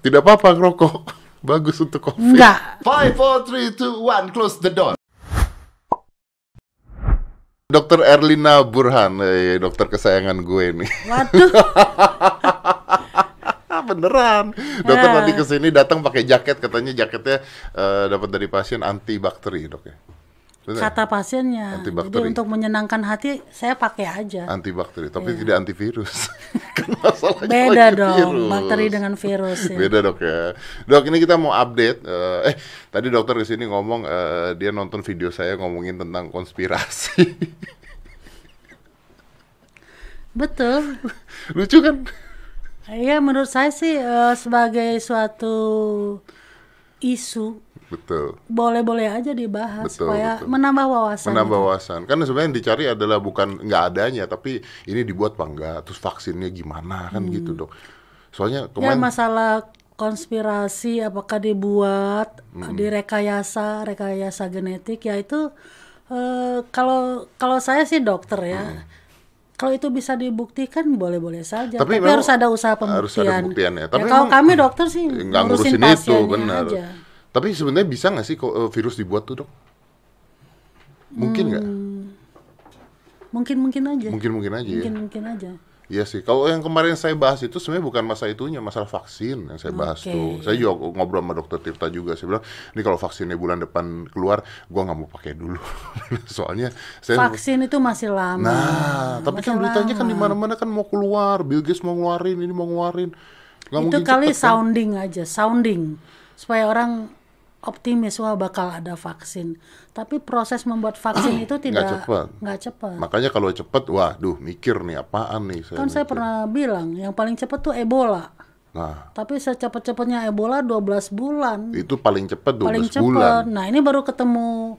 Tidak apa-apa ngerokok. Bagus untuk COVID. Enggak. Five, four, three, two, one, close the door. Dokter Erlina Burhan, eh, dokter kesayangan gue nih. Waduh. Beneran. Dokter Ya. tadi ke sini datang pakai jaket, katanya jaketnya eh, dapat dari pasien antibakteri, dok ya. Kata pasiennya. Jadi untuk menyenangkan hati saya pakai aja. Antibakteri, tapi tidak antivirus. kan masalahnya. Beda dong, virus. bakteri dengan virus ya. Beda dok ya. Dok ini kita mau update. eh, eh tadi dokter ke sini ngomong eh, dia nonton video saya ngomongin tentang konspirasi. Betul. Lucu kan? Iya, menurut saya sih eh, sebagai suatu isu Betul. boleh-boleh aja dibahas Betul, supaya betul. menambah wawasan. Menambah wawasan. Kan sebenarnya yang dicari adalah bukan nggak adanya, tapi ini dibuat apa enggak, terus vaksinnya gimana kan gitu dok. Soalnya Ya kemarin masalah konspirasi apakah dibuat Hmm. direkayasa rekayasa genetik ya itu eh, kalau kalau saya sih dokter ya kalau itu bisa dibuktikan boleh-boleh saja Tapi tapi, harus ada usaha harus pembuktian ada pembuktiannya. Tapi ya, kalau kami dokter sih nggak ngurusin ngurusin itu, benar. aja Tapi sebenarnya bisa nggak sih eh, virus dibuat tuh dok? Mungkin nggak? mungkin mungkin aja Mungkin mungkin aja ya. mungkin mungkin aja Iya sih. Kalau yang kemarin saya bahas itu sebenarnya bukan masalah itunya, masalah vaksin yang saya bahas Oke. tuh. Saya juga ngobrol sama dokter Tirta juga. Saya bilang, ini kalau vaksinnya bulan depan keluar, gua nggak mau pakai dulu. Soalnya saya vaksin itu masih lama Nah, tapi Masih kan beritanya kan di mana-mana kan mau keluar, Bill Gates mau ngeluarin, ini mau ngeluarin. Nggak itu mungkin kali cepet, kan? sounding aja sounding supaya orang optimis wah bakal ada vaksin tapi proses membuat vaksin itu tidak cepat. nggak cepat Makanya kalau cepet, waduh mikir nih apaan nih. Saya kan saya mikir. pernah bilang yang paling cepat tuh Ebola Nah, tapi secepat-cepatnya Ebola 12 bulan itu paling cepet 12 paling cepat bulan. nah ini baru ketemu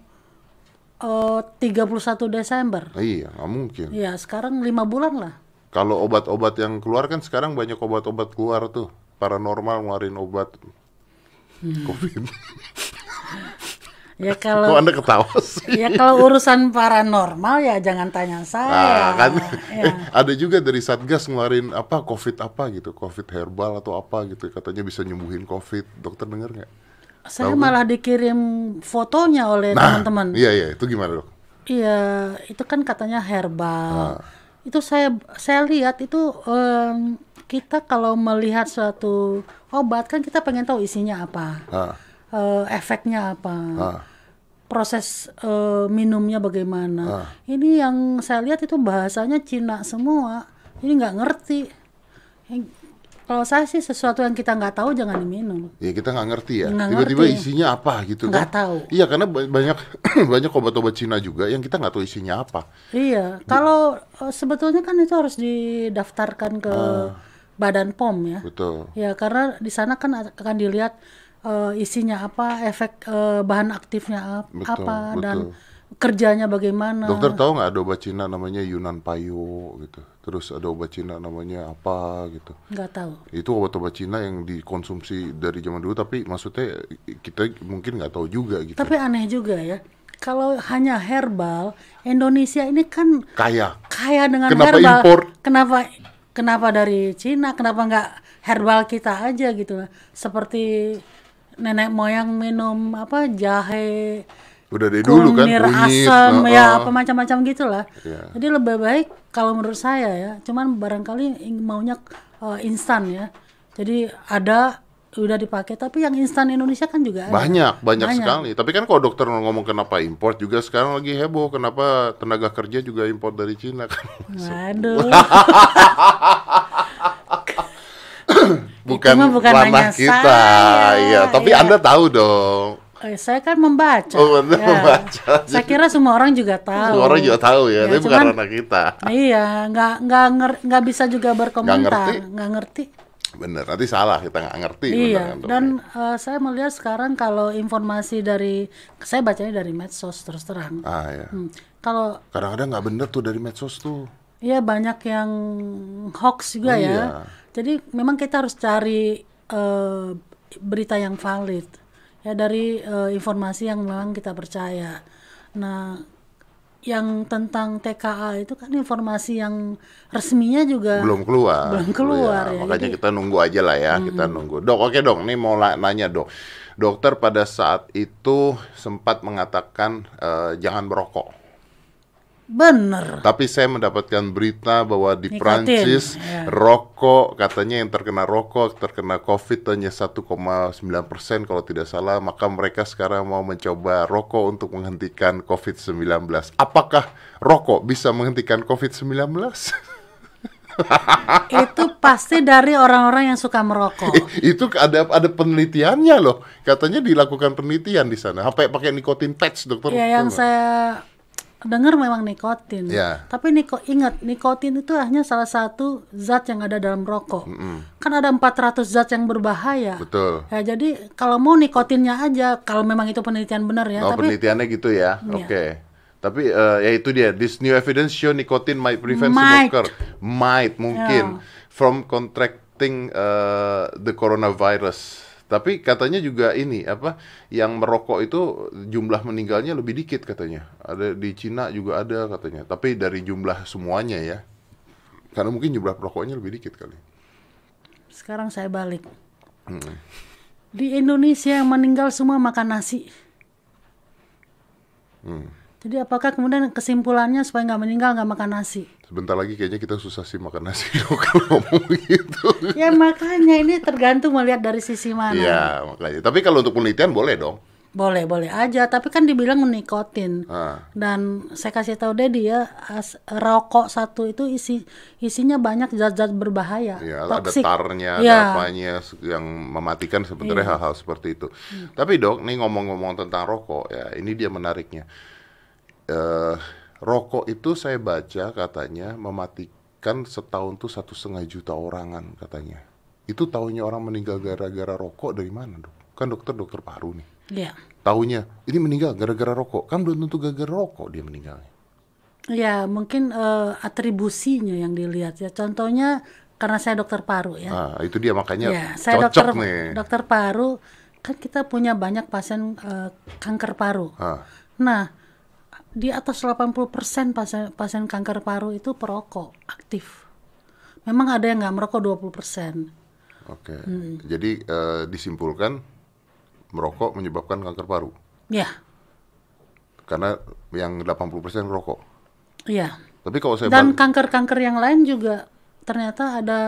eh, 31 Desember Nah, iya, nggak mungkin. ya sekarang lima bulan lah Kalau obat-obat yang keluar kan sekarang banyak obat-obat keluar tuh. Paranormal ngeluarin obat. COVID. ya Kok kalau Anda ketawa sih? ya kalau urusan paranormal ya jangan tanya saya Nah, kan Ya. ada juga dari Satgas ngeluarin apa COVID apa gitu, COVID herbal atau apa gitu, katanya bisa nyembuhin COVID. Dokter dengar nggak? Saya malah dikirim fotonya oleh Nah, teman-teman. iya iya, itu gimana dok? Iya, itu kan katanya herbal. Ah. Itu saya saya lihat itu em, kita kalau melihat suatu obat kan kita pengen tahu isinya apa, Ah, eh, efeknya apa, ah. proses eh, minumnya bagaimana. Ah. Ini yang saya lihat itu bahasanya Cina semua. Ini nggak ngerti. Kalau saya sih sesuatu yang kita nggak tahu jangan diminum. Ya kita nggak ngerti ya. Nggak Tiba-tiba isinya apa gitu Nggak kan? tahu. Iya karena ba- banyak banyak obat-obat Cina juga yang kita nggak tahu isinya apa. Iya, kalau eh, sebetulnya kan itu harus didaftarkan ke Ah. Badan POM ya. Betul. Ya, karena di sana kan akan dilihat eh, isinya apa, efek eh, bahan aktifnya ap- Betul, apa dan betul. kerjanya bagaimana. Dokter tahu nggak ada obat Cina namanya Yunan Payo gitu. Terus ada obat Cina namanya apa gitu. Nggak tahu. Itu obat-obat Cina yang dikonsumsi dari zaman dulu tapi maksudnya kita mungkin nggak tahu juga gitu. Tapi aneh juga ya. Kalau hanya herbal, Indonesia ini kan Kaya. kaya dengan Kenapa herbal. impor? Kenapa kenapa dari Cina? Kenapa nggak herbal kita aja gitu? Seperti nenek moyang minum apa jahe, Udah dari dulu kan kunyit, asam uh, ya apa macam-macam gitulah. Iya. Jadi lebih baik kalau menurut saya ya, cuman barangkali maunya uh, instan ya. Jadi ada udah dipakai tapi yang instan Indonesia kan juga ada. Banyak, banyak, sekali. Tapi kan kalau dokter ngomong kenapa import juga sekarang lagi heboh. Kenapa tenaga kerja juga import dari Cina kan? Waduh. bukan, bukan ranah kita. saya, Iya, tapi iya. Anda tahu dong. Eh, saya kan membaca. Oh, Anda membaca. Saya kira semua orang juga tahu. Semua orang juga tahu ya, Ya, tapi bukan ranah kita. Iya, nggak nggak nggak bisa juga berkomentar, ngerti? nggak ngerti. Bener, nanti salah kita nggak ngerti. Iya, dan eh, saya melihat sekarang kalau informasi dari saya bacanya dari medsos terus terang. ah ya. Hmm, Kalau Kadang-kadang nggak bener tuh dari medsos tuh. ya banyak yang hoax juga Oh, ya. iya. Jadi memang kita harus cari eh, berita yang valid ya dari eh, informasi yang memang kita percaya. Nah, yang tentang TKA itu kan informasi yang resminya juga belum keluar. belum keluar ya, Makanya jadi- kita nunggu aja lah ya, kita nunggu. Dok, oke dong, nih mau la- nanya dok. Dokter pada saat itu sempat mengatakan eh, jangan merokok. Bener. Tapi saya mendapatkan berita bahwa di Nikotin, Prancis ya. rokok katanya yang terkena rokok terkena COVID hanya 1,9 persen kalau tidak salah. Maka mereka sekarang mau mencoba rokok untuk menghentikan COVID-19. Apakah rokok bisa menghentikan COVID-19? itu pasti dari orang-orang yang suka merokok. itu ada ada penelitiannya loh. Katanya dilakukan penelitian di sana. Sampai pakai nikotin patch, dokter. Ya yang saya dengar memang nikotin. Ya. Tapi niko ingat nikotin itu hanya salah satu zat yang ada dalam rokok. Kan ada 400 zat yang berbahaya. Betul. Ya jadi kalau mau nikotinnya aja kalau memang itu penelitian benar ya. Oh, tapi penelitiannya gitu ya. Iya. Oke. Tapi eh, ya itu dia. This new evidence show nicotine might prevent Might. smoker. Might mungkin from contracting eh, the coronavirus. Tapi katanya juga ini apa yang merokok itu jumlah meninggalnya lebih dikit katanya. Ada di Cina juga ada katanya. Tapi dari jumlah semuanya ya. Karena mungkin jumlah perokoknya lebih dikit kali. sekarang saya balik. Di Indonesia yang meninggal semua makan nasi. Jadi apakah kemudian kesimpulannya supaya nggak meninggal nggak makan nasi? Sebentar lagi kayaknya kita susah sih makan nasi kalau ngomong gitu. ya makanya ini tergantung melihat dari sisi mana. Iya, makanya. Tapi kalau untuk penelitian boleh dong. Boleh, boleh aja. Tapi kan dibilang nikotin. Ah. Dan saya kasih tahu Dedi ya, as- rokok satu itu isi isinya banyak zat-zat berbahaya. Ya, ada tarnya, Ya. ada apanya s- yang mematikan Iya. sebenarnya hal-hal seperti itu. Hmm. Tapi dok, nih ngomong-ngomong tentang rokok ya, ini dia menariknya. Eh, rokok itu saya baca katanya mematikan setahun tuh satu setengah juta orangan katanya. Itu tahunya orang meninggal gara-gara rokok dari mana dok? Kan dokter dokter paru nih. Iya. Tahunya ini meninggal gara-gara rokok. Kan belum tentu gara-gara rokok dia meninggalnya. Ya, mungkin eh, atribusinya yang dilihat ya. Contohnya karena saya dokter paru ya. Nah, itu dia makanya Ya, saya cocok dokter nih. dokter paru kan kita punya banyak pasien eh, kanker paru. Ah. Nah, di atas 80% pasien pasien kanker paru itu perokok aktif. Memang ada yang nggak merokok 20%. Oke. Hmm. Jadi eh, disimpulkan merokok menyebabkan kanker paru. Ya, Karena yang 80% merokok. iya. Tapi kalau saya Dan kanker-kanker yang lain juga ternyata ada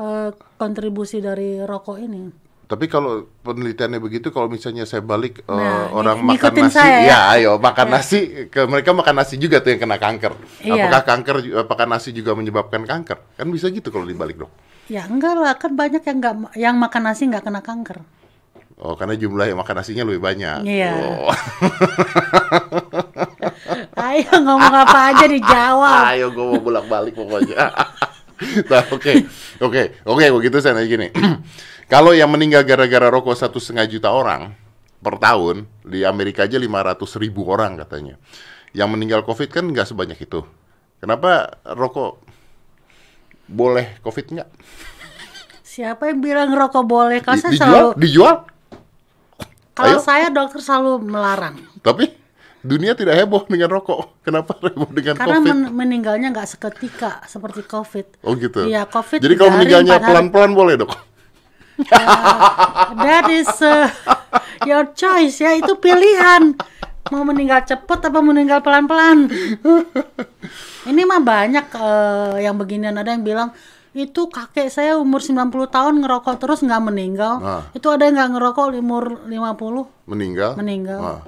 eh, kontribusi dari rokok ini. Tapi kalau penelitiannya begitu kalau misalnya saya balik eh, Nah, orang ng- makan nasi saya ya. ya ayo makan nasi ke mereka makan nasi juga tuh yang kena kanker. Iya. Apakah kanker apakah nasi juga menyebabkan kanker? Kan bisa gitu kalau dibalik, Dok. Ya enggak lah, kan banyak yang nggak yang makan nasi nggak kena kanker. Oh, karena jumlah yang makan nasinya lebih banyak. Iya. Oh. Ayo ngomong apa aja dijawab. Ayo gue mau bolak-balik pokoknya. nah, oke. Oke, oke begitu saya nanya gini. Kalau yang meninggal gara-gara rokok satu setengah juta orang per tahun di Amerika aja 500 ribu orang katanya. Yang meninggal COVID kan nggak sebanyak itu. Kenapa rokok boleh COVID nggak? Siapa yang bilang rokok boleh? Kalau Di- saya dijual? selalu Dijual? kalau saya dokter selalu melarang. Tapi dunia tidak heboh dengan rokok. Kenapa heboh dengan Karena COVID? men- meninggalnya nggak seketika seperti COVID. Oh gitu. Iya, COVID Jadi kalau meninggalnya pelan-pelan boleh dok? That is uh, your choice ya, itu pilihan. Mau meninggal cepet apa meninggal pelan-pelan. Ini mah banyak eh, yang beginian ada yang bilang itu kakek saya umur 90 tahun ngerokok terus nggak meninggal. Ah. Itu ada yang nggak ngerokok umur 50 Meninggal? meninggal. Ah.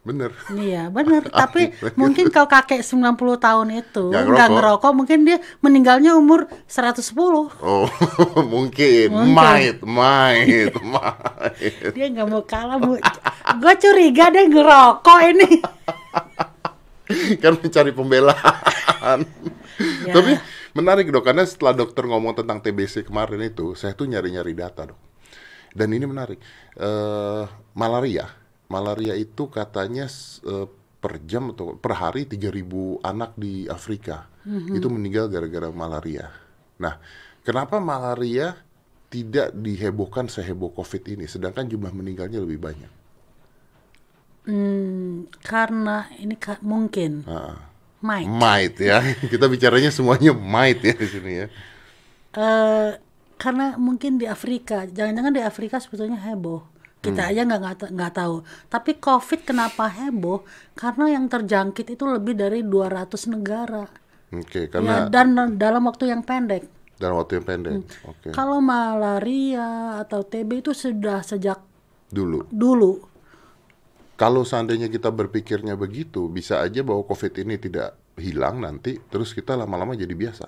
Bener. Iya benar, tapi mungkin kalau kakek 90 tahun itu Nggak ngerokok. ngerokok, mungkin dia meninggalnya umur 110. Oh, mungkin. Mungkin. Might, might, might. Dia nggak mau kalah, Bu. Gue curiga dia ngerokok ini. kan mencari pembelaan. Ya. Tapi menarik dok, karena setelah dokter ngomong tentang TBC kemarin itu, saya tuh nyari-nyari data dok. Dan ini menarik. Eh, malaria, malaria itu katanya eh, per jam atau per hari 3.000 anak di Afrika itu meninggal gara-gara malaria. Nah, kenapa malaria tidak dihebohkan seheboh COVID ini, sedangkan jumlah meninggalnya lebih banyak? Hmm, karena ini ka- mungkin Ah, Mike. might ya. Kita bicaranya semuanya might ya di sini ya. Eh, karena mungkin di Afrika, jangan-jangan di Afrika sebetulnya heboh. Kita Hmm. aja nggak nggak ta- nggak tahu. Tapi COVID kenapa heboh? Karena yang terjangkit itu lebih dari 200 negara. Oke, Ya, karena dan dalam waktu yang pendek. dalam waktu yang pendek. Oke. Kalau malaria atau TB itu sudah sejak Dulu. dulu. Kalau seandainya kita berpikirnya begitu, bisa aja bahwa COVID ini tidak hilang nanti, terus kita lama-lama jadi biasa.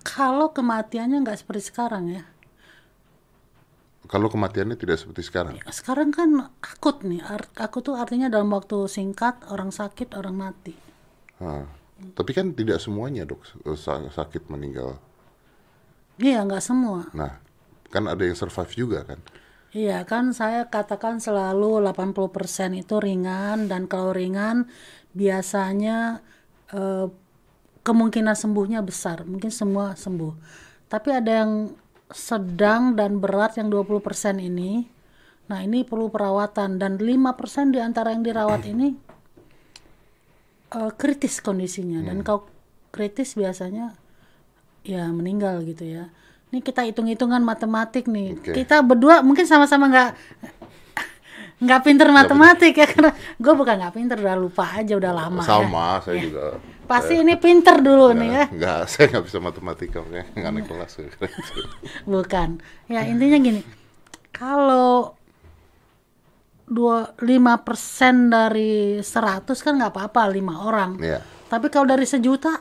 Kalau kematiannya nggak seperti sekarang ya. Kalau kematiannya tidak seperti sekarang. Sekarang kan akut nih. Ar- akut tuh artinya dalam waktu singkat orang sakit, orang mati. Ah. Tapi kan tidak semuanya dok sa- sakit meninggal. Iya, nggak semua. Nah, kan ada yang survive juga kan. Iya kan saya katakan selalu 80% itu ringan dan kalau ringan biasanya eh, kemungkinan sembuhnya besar. Mungkin semua sembuh. Tapi ada yang sedang dan berat yang 20% ini. Nah, ini perlu perawatan dan 5% di antara yang dirawat ini eh, kritis kondisinya dan kalau kritis biasanya ya meninggal gitu ya. Ini kita hitung-hitungan matematik nih. Oke. Kita berdua mungkin sama-sama nggak nggak pinter matematik ya karena gue bukan nggak pinter udah lupa aja udah lama ya. Sama, saya juga. Pasti ini pinter dulu nih ya. Enggak, saya nggak bisa matematika, makanya nggak naik kelas. Bukan. Ya intinya gini. Kalau dua lima persen dari 100 kan nggak apa-apa lima orang. Iya. Tapi kalau dari sejuta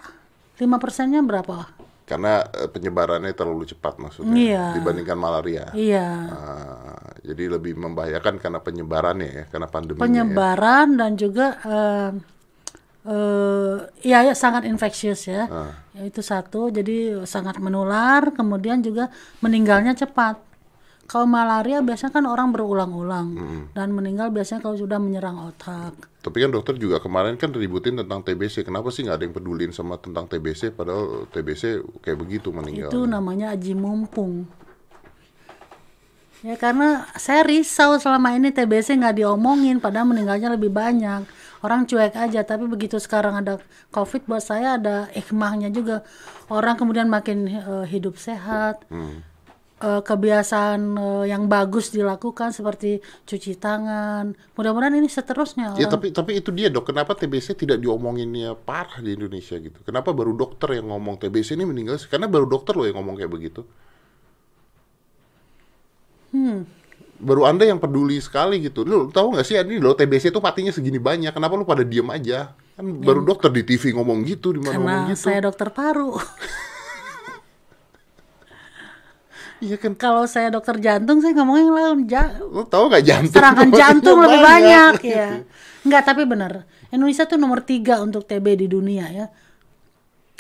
lima persennya berapa? Karena eh, penyebarannya terlalu cepat maksudnya Iya. dibandingkan malaria. Iya. Ah, jadi lebih membahayakan karena penyebarannya ya, karena pandemi. penyebaran dan juga eh eh, ya, ya sangat infeksius ya. Ya, Itu satu, jadi sangat menular, kemudian juga meninggalnya cepat. Kalau malaria biasanya kan orang berulang-ulang dan meninggal biasanya kalau sudah menyerang otak. Tapi kan dokter juga kemarin kan ributin tentang TBC. Kenapa sih nggak ada yang pedulin sama tentang TBC? Padahal TBC kayak begitu meninggal. Itu namanya aji mumpung. Ya karena saya risau selama ini TBC nggak diomongin, padahal meninggalnya lebih banyak. Orang cuek aja, tapi begitu sekarang ada COVID buat saya ada hikmahnya juga. Orang kemudian makin eh, hidup sehat, Eh, kebiasaan eh, yang bagus dilakukan seperti cuci tangan. Mudah-mudahan ini seterusnya. Ya tapi tapi itu dia dok. Kenapa TBC tidak diomonginnya parah di Indonesia gitu? Kenapa baru dokter yang ngomong TBC ini meninggal? Karena baru dokter loh yang ngomong kayak begitu. Hmm. Baru anda yang peduli sekali gitu. Lu tahu nggak sih ini loh TBC itu matinya segini banyak. Kenapa lu pada diem aja? Kan baru dokter di TV ngomong gitu, di mana ngomong Karena gitu. saya dokter paru. Iya kan. Kalau saya dokter jantung, saya ngomongnya yang lain. Ja- Lu tahu nggak jantung? serangan jantung lebih banyak gitu. ya. Enggak, tapi benar. Indonesia tuh nomor tiga untuk TB di dunia ya.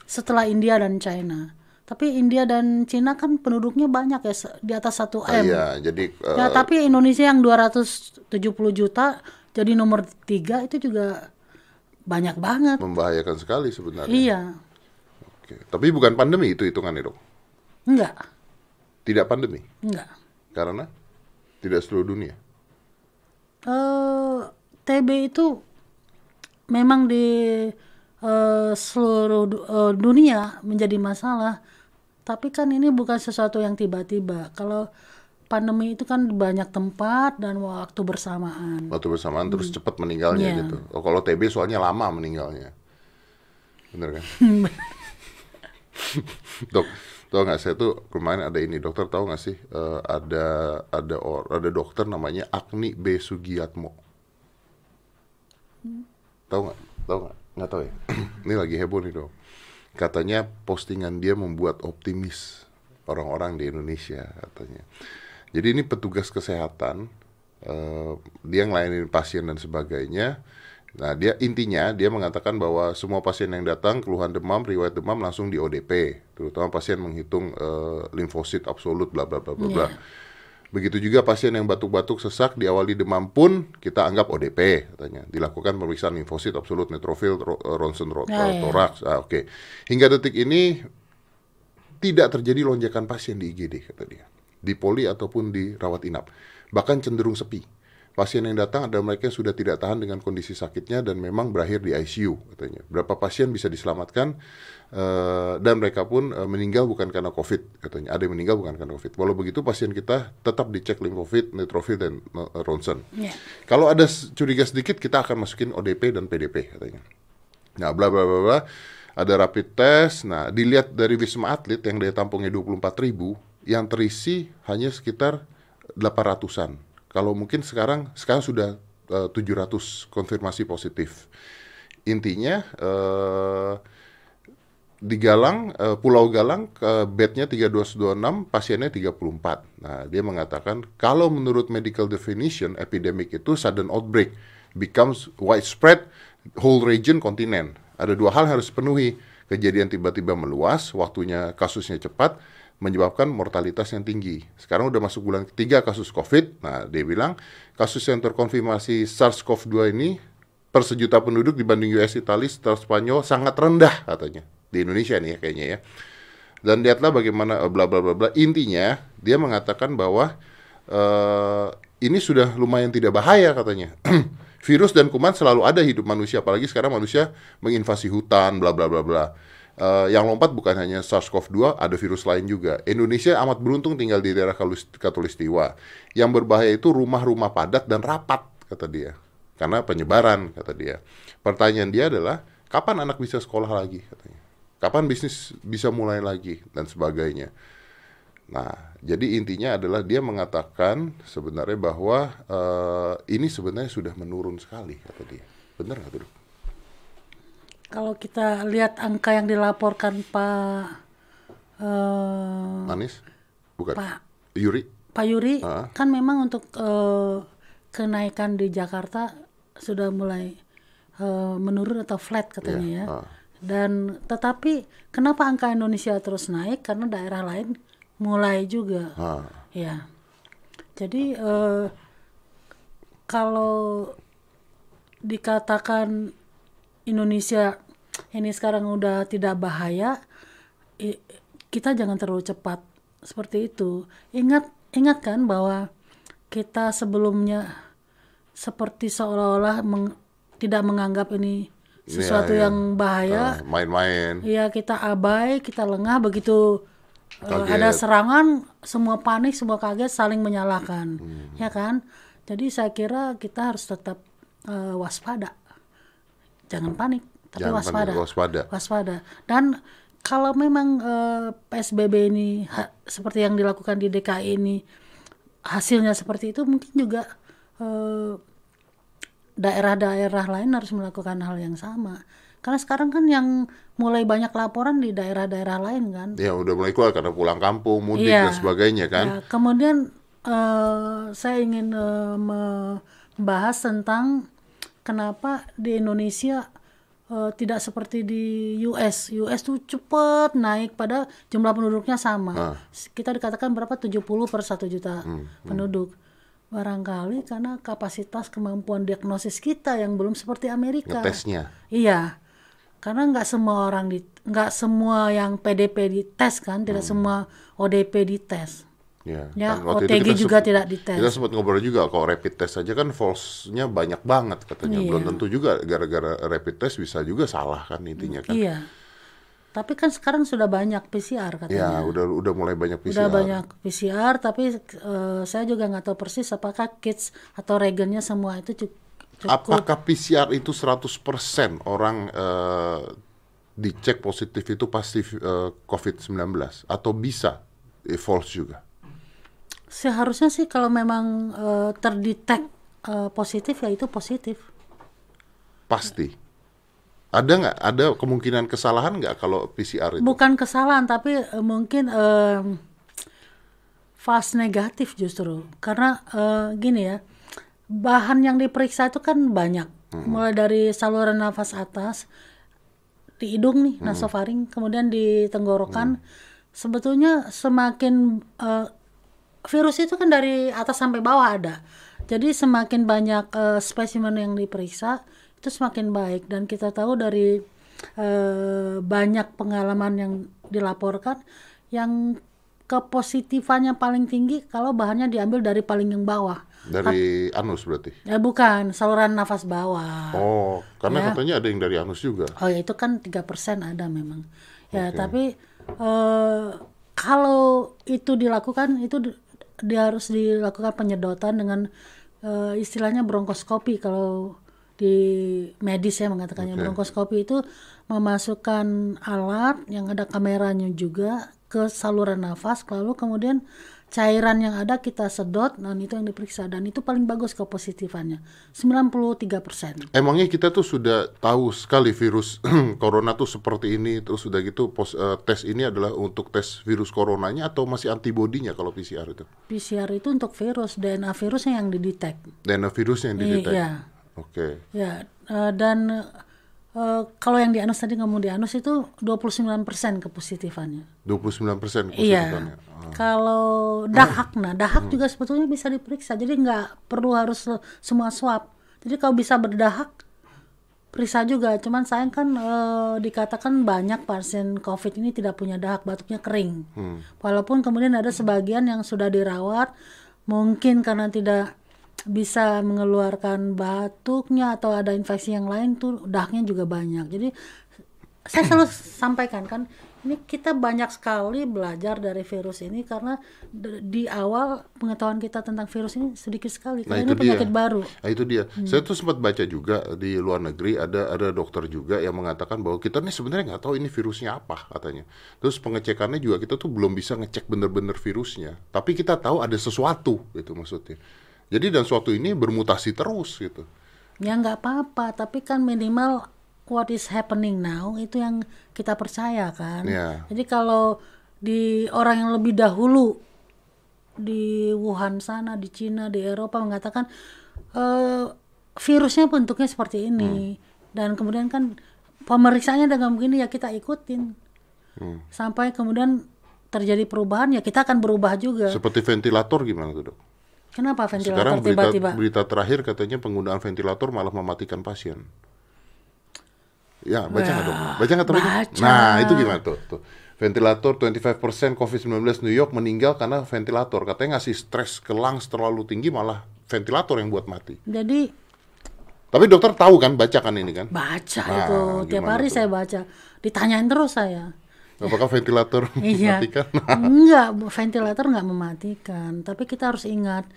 Setelah India dan China. Tapi India dan Cina kan penduduknya banyak ya, di atas 1 Ah, M. Iya, jadi eh, Ya, tapi Indonesia yang 270 juta jadi nomor tiga itu juga banyak banget. membahayakan sekali sebenarnya. Iya. Oke. Tapi bukan pandemi itu hitungannya dok. Enggak. Tidak pandemi. Enggak. Karena tidak seluruh dunia. eh TB itu memang di eh, seluruh du- eh, dunia menjadi masalah. Tapi kan ini bukan sesuatu yang tiba-tiba. Kalau pandemi itu kan banyak tempat dan waktu bersamaan. Waktu bersamaan terus cepat meninggalnya Iya. gitu. Oh, kalau TB soalnya lama meninggalnya. Bener kan? Dok, tau nggak saya tuh kemarin ada ini dokter tahu nggak sih eh, ada ada or, ada dokter namanya Agni B Sugiatmo. Tahu nggak? Tahu nggak? Nggak tahu ya. ini lagi heboh nih dok. Katanya postingan dia membuat optimis orang-orang di Indonesia katanya. Jadi ini petugas kesehatan, eh, dia ngelayanin pasien dan sebagainya. Nah, dia intinya dia mengatakan bahwa semua pasien yang datang keluhan demam, riwayat demam langsung di ODP, terutama pasien menghitung eh, limfosit absolut bla bla bla bla bla. Begitu juga pasien yang batuk-batuk sesak diawali demam pun kita anggap ODP katanya. Dilakukan pemeriksaan limfosit absolut, neutrofil, ro- ronsen ro- Ah, iya. toraks. Ah, oke. Hingga detik ini tidak terjadi lonjakan pasien di IGD kata dia. di poli ataupun di rawat inap. Bahkan cenderung sepi. Pasien yang datang adalah mereka yang sudah tidak tahan dengan kondisi sakitnya dan memang berakhir di ICU katanya. Berapa pasien bisa diselamatkan eh, dan mereka pun eh, meninggal bukan karena COVID katanya. Ada yang meninggal bukan karena COVID. Walau begitu pasien kita tetap dicek limfofit, neutrofil dan eh, ronsen. Iya. Kalau ada curiga sedikit kita akan masukin ODP dan PDP katanya. Nah, bla bla bla bla. Ada rapid test. Nah, dilihat dari Wisma Atlet yang daya tampungnya 24.000, yang terisi hanya sekitar 800-an. Kalau mungkin sekarang sekarang sudah eh, 700 konfirmasi positif. Intinya eh di Galang, eh, Pulau Galang, ke bednya 3226, pasiennya 34. Nah, dia mengatakan kalau menurut medical definition, epidemic itu sudden outbreak becomes widespread whole region kontinen. Ada dua hal harus dipenuhi. Kejadian tiba-tiba meluas, waktunya kasusnya cepat, menyebabkan mortalitas yang tinggi. Sekarang udah masuk bulan ketiga kasus COVID. Nah, dia bilang kasus yang terkonfirmasi SARS-CoV-2 ini per sejuta penduduk dibanding US, Italia, setelah Spanyol sangat rendah katanya di Indonesia nih ya kayaknya ya. Dan lihatlah bagaimana eh, bla bla bla bla. Intinya dia mengatakan bahwa eh ini sudah lumayan tidak bahaya katanya. Virus dan kuman selalu ada hidup manusia, apalagi sekarang manusia menginvasi hutan, bla bla bla bla. Eh, yang lompat bukan hanya SARS-CoV-2, ada virus lain juga. Indonesia amat beruntung tinggal di daerah Katulistiwa. Yang berbahaya itu rumah-rumah padat dan rapat, kata dia. Karena penyebaran, kata dia. Pertanyaan dia adalah, kapan anak bisa sekolah lagi, katanya. Kapan bisnis bisa mulai lagi, dan sebagainya. Nah, jadi intinya adalah dia mengatakan sebenarnya bahwa eh, ini sebenarnya sudah menurun sekali, kata dia. Benar nggak tuh? Kalau kita lihat angka yang dilaporkan Pak eh, Manis? Bukan? Pak Yuri? Pak Yuri Ah. kan memang untuk eh, kenaikan di Jakarta sudah mulai eh, menurun atau flat katanya Iya, ya. ah. Dan tetapi kenapa angka Indonesia terus naik karena daerah lain mulai juga. Ah, Ya. Jadi eh, kalau dikatakan Indonesia ini sekarang udah tidak bahaya, kita jangan terlalu cepat seperti itu. Ingat ingat kan bahwa kita sebelumnya seperti seolah-olah meng- tidak menganggap ini sesuatu Iya, iya. yang bahaya. ah, main-main. Iya kita abai, kita lengah begitu uh, ada serangan, semua panik, semua kaget, saling menyalahkan, Hmm. ya kan? Jadi saya kira kita harus tetap uh, waspada, jangan panik, tapi Jangan waspada, panik, waspada. waspada. Dan kalau memang uh, PSBB ini ha- seperti yang dilakukan di DKI ini hasilnya seperti itu, mungkin juga uh, daerah-daerah lain harus melakukan hal yang sama. Karena sekarang kan yang mulai banyak laporan di daerah-daerah lain kan. Ya udah mulai keluar karena pulang kampung, mudik Iya. dan sebagainya kan. Ya, kemudian eh, saya ingin eh, membahas tentang kenapa di Indonesia eh, tidak seperti di US. US tuh cepat naik pada jumlah penduduknya sama. Ah. Kita dikatakan berapa 70 per 1 juta Hmm, penduduk. Barangkali karena kapasitas kemampuan diagnosis kita yang belum seperti Amerika. Ngetesnya. Iya, karena nggak semua orang di, nggak semua yang PDP dites kan, tidak semua ODP dites. Ya, Ya, kan waktu itu OTG kita juga tidak dites. Kita sempat ngobrol juga kalau rapid test aja kan false-nya banyak banget katanya. Iya. Belum tentu juga gara-gara rapid test bisa juga salah kan intinya kan. Iya. Tapi kan sekarang sudah banyak PCR Ya, katanya. udah udah mulai banyak PCR. Udah banyak PCR, tapi eh, saya juga nggak tahu persis apakah kits atau regennya semua itu cu- cukup. Apakah PCR itu 100% orang eh, dicek positif itu pasti eh, COVID-19 atau bisa eh, false juga? Seharusnya sih kalau memang eh, terdetek eh, positif ya itu positif. Pasti. Ada nggak? Ada kemungkinan kesalahan nggak kalau PCR itu? Bukan kesalahan, tapi eh, mungkin em, false negatif justru. Karena eh, gini ya, bahan yang diperiksa itu kan banyak. Mulai dari saluran nafas atas, di hidung nih, nasofaring, kemudian di tenggorokan. Sebetulnya semakin eh, virus itu kan dari atas sampai bawah ada. Jadi semakin banyak eh, spesimen yang diperiksa itu semakin baik dan kita tahu dari eh, banyak pengalaman yang dilaporkan yang kepositifannya paling tinggi kalau bahannya diambil dari paling yang bawah. Dari anus berarti. Ya bukan, saluran nafas bawah. Oh, karena Ya. katanya ada yang dari anus juga. Oh ya itu kan 3% ada memang. Ya, tapi eh, kalau itu dilakukan itu dia harus dilakukan penyedotan dengan eh, istilahnya bronkoskopi. Kalau di medis ya mengatakannya bronkoskopi itu memasukkan alat yang ada kameranya juga ke saluran nafas lalu kemudian cairan yang ada kita sedot dan itu yang diperiksa dan itu paling bagus kepositifannya 93%. Emangnya kita tuh sudah tahu sekali virus corona tuh seperti ini, terus sudah gitu pos, eh, tes ini adalah untuk tes virus coronanya atau masih antibodinya kalau PCR itu? PCR itu untuk virus, DNA virusnya yang didetek. DNA virusnya yang didetek. Iya. Oke. Ya, eh, dan eh, kalau yang di anus tadi ngomong di anus itu 29% kepositifannya. 29 persen Iya. Kalau dahak, nah dahak juga sebetulnya bisa diperiksa. Jadi nggak perlu harus se- semua swab. Jadi kalau bisa berdahak, periksa juga. Cuman sayang kan eh, dikatakan banyak pasien COVID ini tidak punya dahak, batuknya kering. Walaupun kemudian ada sebagian yang sudah dirawat, mungkin karena tidak bisa mengeluarkan batuknya atau ada infeksi yang lain tuh dahaknya juga banyak. Jadi saya selalu sampaikan kan ini kita banyak sekali belajar dari virus ini karena di awal pengetahuan kita tentang virus ini sedikit sekali Nah karena itu ini penyakit dia. baru. Nah, itu dia. Hmm. Saya tuh sempat baca juga di luar negeri ada ada dokter juga yang mengatakan bahwa kita nih sebenarnya nggak tahu ini virusnya apa katanya. Terus pengecekannya juga kita tuh belum bisa ngecek bener-bener virusnya. Tapi kita tahu ada sesuatu gitu maksudnya. Jadi dan suatu ini bermutasi terus gitu. Ya nggak apa-apa, tapi kan minimal what is happening now itu yang kita percaya kan. Iya. Jadi kalau di orang yang lebih dahulu di Wuhan sana, di Cina, di Eropa mengatakan eh, virusnya bentuknya seperti ini dan kemudian kan pemeriksaannya dengan begini ya kita ikutin sampai kemudian terjadi perubahan ya kita akan berubah juga. Seperti ventilator gimana tuh dok? Kenapa ventilator Sekarang berita, tiba-tiba? berita terakhir katanya penggunaan ventilator malah mematikan pasien. Ya, baca nggak dok? Baca nggak baca. Nah, itu gimana tuh? tuh. Ventilator 25% COVID-19 New York meninggal karena ventilator. Katanya ngasih stres ke lungs terlalu tinggi malah ventilator yang buat mati. Jadi Tapi dokter tahu kan, baca kan ini kan? baca Nah, itu tiap hari tuh? saya baca ditanyain terus saya Apakah ventilator iya mematikan? enggak ventilator enggak mematikan tapi kita harus ingat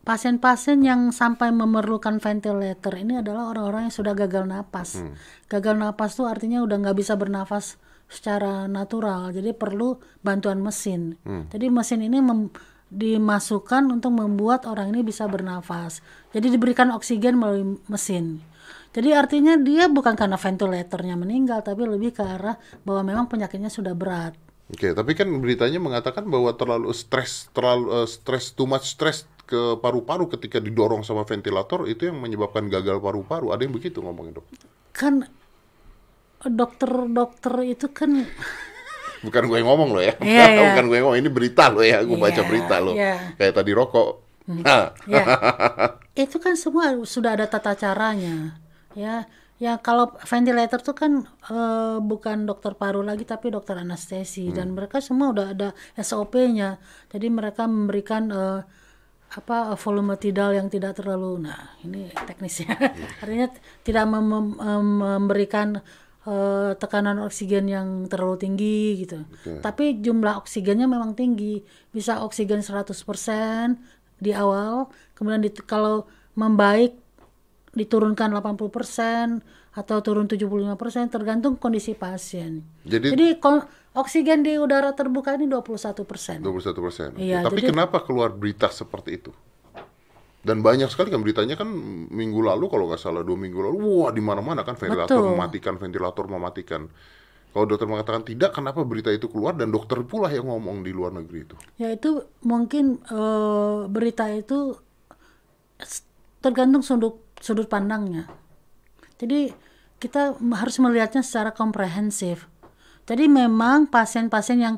pasien-pasien yang sampai memerlukan ventilator ini adalah orang-orang yang sudah gagal napas Hmm. gagal napas tuh artinya udah nggak bisa bernafas secara natural jadi perlu bantuan mesin Hmm. jadi mesin ini mem- dimasukkan untuk membuat orang ini bisa bernafas jadi diberikan oksigen melalui mesin jadi artinya dia bukan karena ventilatornya meninggal tapi lebih ke arah bahwa memang penyakitnya sudah berat Oke, tapi kan beritanya mengatakan bahwa terlalu stres, terlalu eh, stres, too much stress ke paru-paru ketika didorong sama ventilator itu yang menyebabkan gagal paru-paru. Ada yang begitu ngomongin dok? kan dokter-dokter itu kan Bukan gue yang ngomong loh ya. Iya, iya. Bukan gue yang ngomong. Ini berita loh ya. Gue baca Iya, berita loh. iya. Kayak tadi rokok. Nah, ya itu kan semua sudah ada tata caranya ya ya kalau ventilator tuh kan eh, bukan dokter paru lagi tapi dokter anestesi. Dan mereka semua udah ada SOP-nya jadi mereka memberikan eh, apa volume tidal yang tidak terlalu nah ini teknisnya artinya tidak mem- mem- mem- memberikan eh, tekanan oksigen yang terlalu tinggi gitu. Tapi jumlah oksigennya memang tinggi. Bisa oksigen 100% di awal, kemudian di, kalau membaik diturunkan 80% atau turun 75% tergantung kondisi pasien. Jadi- ko- oksigen di udara terbuka ini 21%. 21 persen. Iya, Tapi jadi- kenapa keluar berita seperti itu? Dan banyak sekali kan beritanya kan minggu lalu kalau nggak salah dua minggu lalu, wah di mana-mana kan ventilator Betul. mematikan, ventilator mematikan. Kalau dokter mengatakan tidak, kenapa berita itu keluar dan dokter pula yang ngomong di luar negeri itu? Ya itu mungkin eh, berita itu tergantung sudut sudut pandangnya. Jadi kita harus melihatnya secara komprehensif. Jadi memang pasien-pasien yang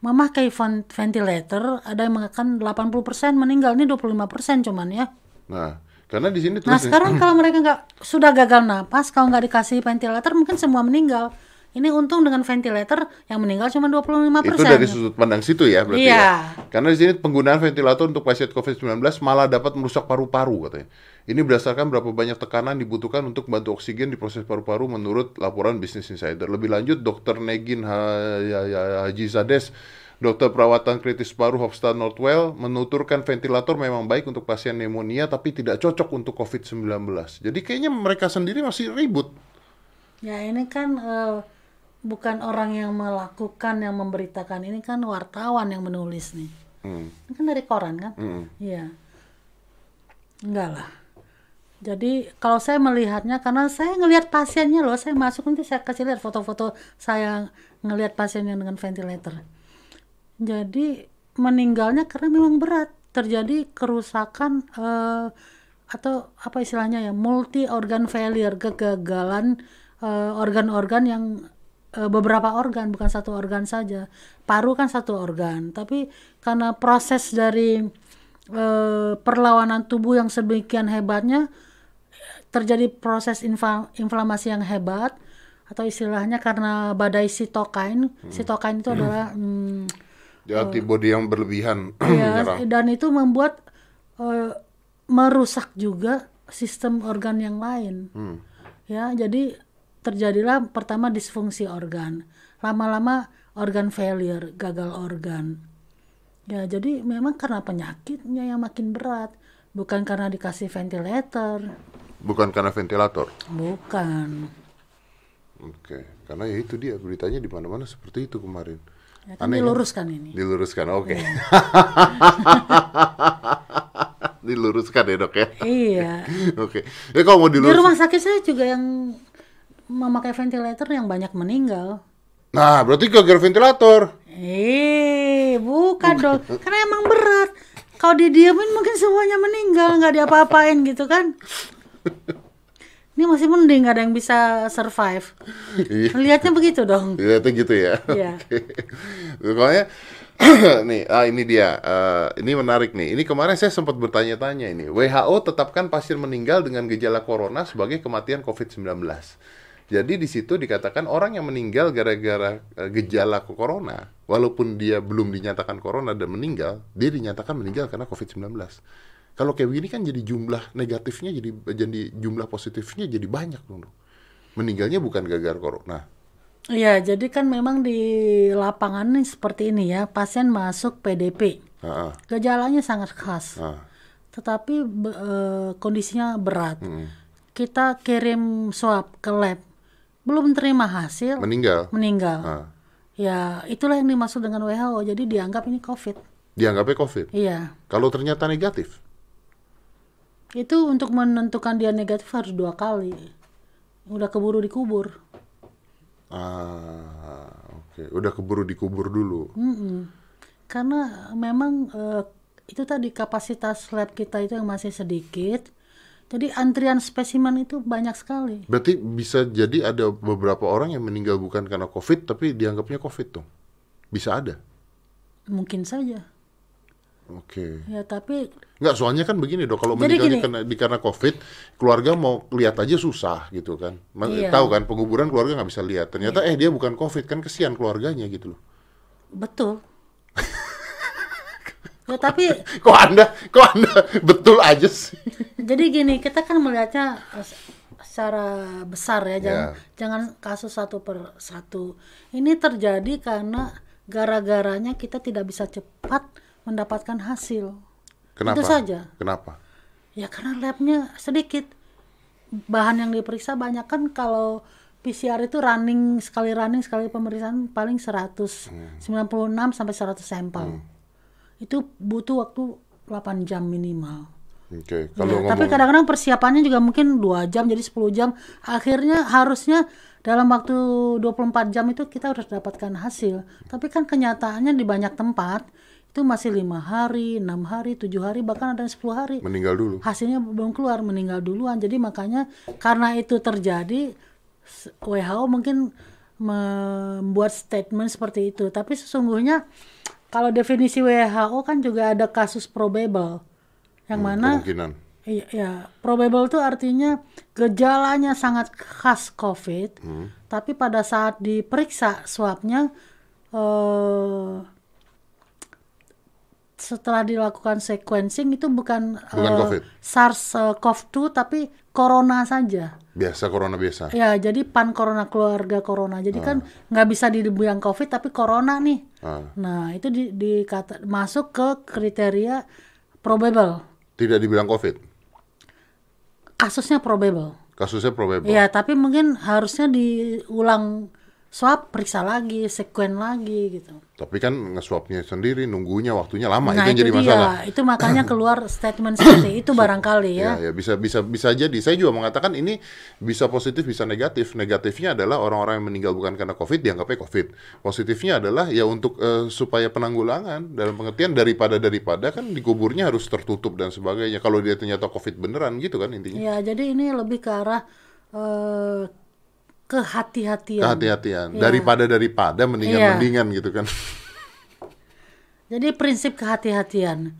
memakai ven- ventilator ada yang mengatakan 80% meninggal ini 25% cuman ya. Nah, karena di sini Nah sekarang kalau mereka nggak sudah gagal napas, kalau nggak dikasih ventilator mungkin semua meninggal. Ini untung dengan ventilator yang meninggal cuma 25%. Itu dari sudut pandang situ ya berarti Iya. ya. Karena di sini penggunaan ventilator untuk pasien COVID-19 malah dapat merusak paru-paru katanya. Ini berdasarkan berapa banyak tekanan dibutuhkan untuk membantu oksigen di proses paru-paru menurut laporan Business Insider. Lebih lanjut, Dr. Negin Ha- Ya- Ya- Haji Zades, dokter perawatan kritis paru Hofstad Northwell, menuturkan ventilator memang baik untuk pasien pneumonia tapi tidak cocok untuk COVID-19. Jadi kayaknya mereka sendiri masih ribut. Ya ini kan eh, bukan orang yang melakukan, yang memberitakan. Ini kan wartawan yang menulis nih. Hmm. Ini kan dari koran kan? Mm-mm. Iya. Enggak lah. Jadi kalau saya melihatnya karena saya ngelihat pasiennya loh, saya masuk nanti saya kasih lihat foto-foto saya ngelihat pasien yang dengan ventilator. Jadi meninggalnya karena memang berat, terjadi kerusakan eh, atau apa istilahnya ya, multi organ failure, kegagalan eh, organ-organ yang eh, beberapa organ bukan satu organ saja. Paru kan satu organ, tapi karena proses dari eh, perlawanan tubuh yang sedemikian hebatnya terjadi proses inflamasi yang hebat atau istilahnya karena badai sitokain. Sitokain itu adalah hmm, Ya, antibody yang berlebihan ya, dan itu membuat eh, merusak juga sistem organ yang lain. Hmm. Ya, jadi terjadilah pertama disfungsi organ. Lama-lama organ failure, gagal organ. Ya, jadi memang karena penyakitnya yang makin berat, bukan karena dikasih ventilator. Bukan karena ventilator. Bukan. Oke, karena ya itu dia beritanya di mana-mana seperti itu kemarin. Ya kan Aneh, kan? diluruskan ini. Diluruskan, oke. Diluruskan ya dok ya. Iya. Oke. Ya kalau mau Di dilurus. rumah sakit saya juga yang memakai ventilator yang banyak meninggal. Nah, berarti gara-gara ventilator. Eh, bukan dong. Karena emang berat. Kalau didiemin mungkin semuanya meninggal, nggak diapa-apain gitu kan. Ini masih mending nggak ada yang bisa survive. Iya. Lihatnya begitu dong. Ya, itu gitu ya. Iya. Pokoknya nih, ah ini dia. Eh, ini menarik nih. Ini kemarin saya sempat bertanya-tanya ini. WHO tetapkan pasien meninggal dengan gejala corona sebagai kematian COVID-19. Jadi di situ dikatakan orang yang meninggal gara-gara eh, gejala corona, walaupun dia belum dinyatakan corona dan meninggal, dia dinyatakan meninggal karena COVID-19. Kalau kayak begini kan jadi jumlah negatifnya jadi jadi jumlah positifnya jadi banyak dong. Meninggalnya bukan gara-gara corona. Iya, jadi kan memang di lapangan nih seperti ini ya, pasien masuk PDP. Ah, ah, Gejalanya sangat khas. ah. tetapi be- eh, kondisinya berat. Mm. Kita kirim swab ke lab, belum terima hasil, meninggal. meninggal. Ah. Ya, itulah yang dimaksud dengan WHO. Jadi dianggap ini COVID. Dianggapnya COVID. Iya. Kalau ternyata negatif, Itu untuk menentukan dia negatif harus dua kali. Udah keburu dikubur. ah, oke, udah keburu dikubur dulu. Mm-mm. Karena memang eh, itu tadi kapasitas lab kita itu yang masih sedikit. Jadi antrian spesimen itu banyak sekali. Berarti bisa jadi ada beberapa orang yang meninggal bukan karena COVID, tapi dianggapnya COVID dong. Bisa ada. Mungkin saja. Oke. Ya, tapi Nggak, soalnya kan begini dong, kalau meninggalnya karena, karena COVID, keluarga mau lihat aja susah gitu kan. Iya. Tahu kan, penguburan keluarga nggak bisa lihat. Ternyata eh dia bukan COVID, kan kesian keluarganya gitu loh. betul. ya, tapi Kok anda, kok anda betul aja sih? jadi gini, kita kan melihatnya secara besar ya, jangan Ya. jangan kasus satu per satu. Ini terjadi karena gara-garanya kita tidak bisa cepat mendapatkan hasil. Kenapa? Itu saja. Kenapa? Ya karena labnya sedikit. Bahan yang diperiksa banyak kan kalau PCR itu running sekali running sekali pemeriksaan paling 196 sampai 100 sampel. Itu butuh waktu 8 jam minimal. Oke, Ya, kalau tapi ngomong kadang-kadang persiapannya juga mungkin dua jam jadi 10 jam. Akhirnya harusnya dalam waktu 24 jam itu kita harus dapatkan hasil. Tapi kan kenyataannya di banyak tempat itu masih lima hari, enam hari, tujuh hari, bahkan ada yang 10 hari. Meninggal dulu. hasilnya belum keluar meninggal duluan. Jadi makanya karena itu terjadi WHO mungkin membuat statement seperti itu. Tapi sesungguhnya kalau definisi WHO kan juga ada kasus probable. Yang mana Kemungkinan. Iya, ya, probable itu artinya gejalanya sangat khas COVID, tapi pada saat diperiksa swabnya eh, setelah dilakukan sequencing itu bukan, Bukan eh, COVID. SARS-CoV-2 tapi corona saja. Biasa corona biasa. Ya, jadi pan corona keluarga corona. Jadi kan nggak bisa dibilang COVID tapi corona nih. Ah. Nah, itu di, dikata, masuk ke kriteria probable. Tidak dibilang COVID. Kasusnya probable. Kasusnya probable. Iya, tapi mungkin harusnya diulang swab, periksa lagi, sekuen lagi gitu. Tapi kan nge-swabnya sendiri, nunggunya waktunya lama. nah, itu yang jadi dia. masalah. Itu makanya keluar statement seperti itu barangkali ya. Ya, ya bisa bisa bisa jadi. Saya juga mengatakan ini bisa positif, bisa negatif. Negatifnya adalah orang-orang yang meninggal bukan karena COVID dianggapnya COVID. Positifnya adalah ya untuk eh, supaya penanggulangan dalam pengertian daripada daripada kan dikuburnya harus tertutup dan sebagainya. Kalau dia ternyata COVID beneran gitu kan intinya. Ya, jadi ini lebih ke arah eh, kehati-hatian. Kehati-hatian. Iya. Daripada daripada mendingan-mendingan gitu kan. Jadi prinsip kehati-hatian.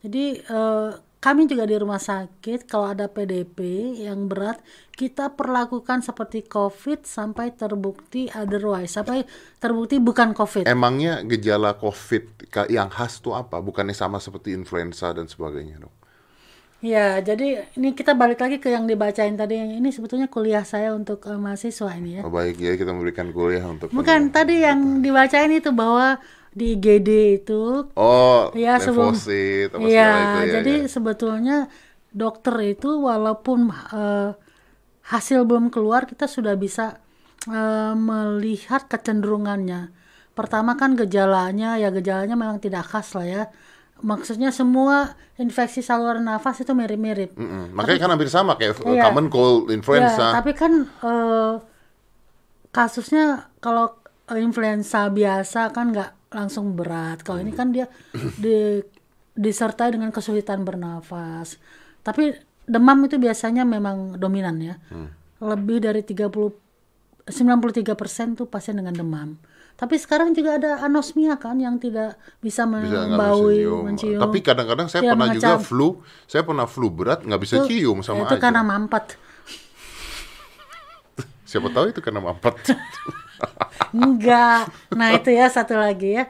Jadi eh, kami juga di rumah sakit kalau ada PDP yang berat kita perlakukan seperti COVID sampai terbukti otherwise, sampai terbukti bukan COVID. Emangnya gejala COVID yang khas tuh apa? Bukannya sama seperti influenza dan sebagainya, dok? Ya, jadi ini kita balik lagi ke yang dibacain tadi. Ini sebetulnya kuliah saya untuk eh, mahasiswa ini ya. Oh, baik ya kita memberikan kuliah untuk Bukan tadi yang dibacain itu bahwa di IGD itu Oh, Ya, sebelum- Iya, itu ya. jadi ya. sebetulnya dokter itu walaupun eh, hasil belum keluar kita sudah bisa eh, melihat kecenderungannya. Pertama kan gejalanya ya gejalanya memang tidak khas lah ya. Maksudnya semua infeksi saluran nafas itu mirip-mirip. Mm-mm. Makanya kan hampir sama kayak uh, Iya. common cold, influenza. Ya, tapi kan eh, kasusnya kalau influenza biasa kan nggak langsung berat. Kalau ini kan dia di, disertai dengan kesulitan bernafas. Tapi demam itu biasanya memang dominan ya. Lebih dari 30 93% tuh pasien dengan demam. Tapi sekarang juga ada anosmia kan yang tidak bisa membaui, cium. mencium. Tapi kadang-kadang saya Tidak pernah juga mengecam. flu, saya pernah flu berat nggak bisa Itu- cium sama itu aja. karena mampet. Siapa tahu itu karena mampet. Enggak. Nah, itu ya satu lagi ya.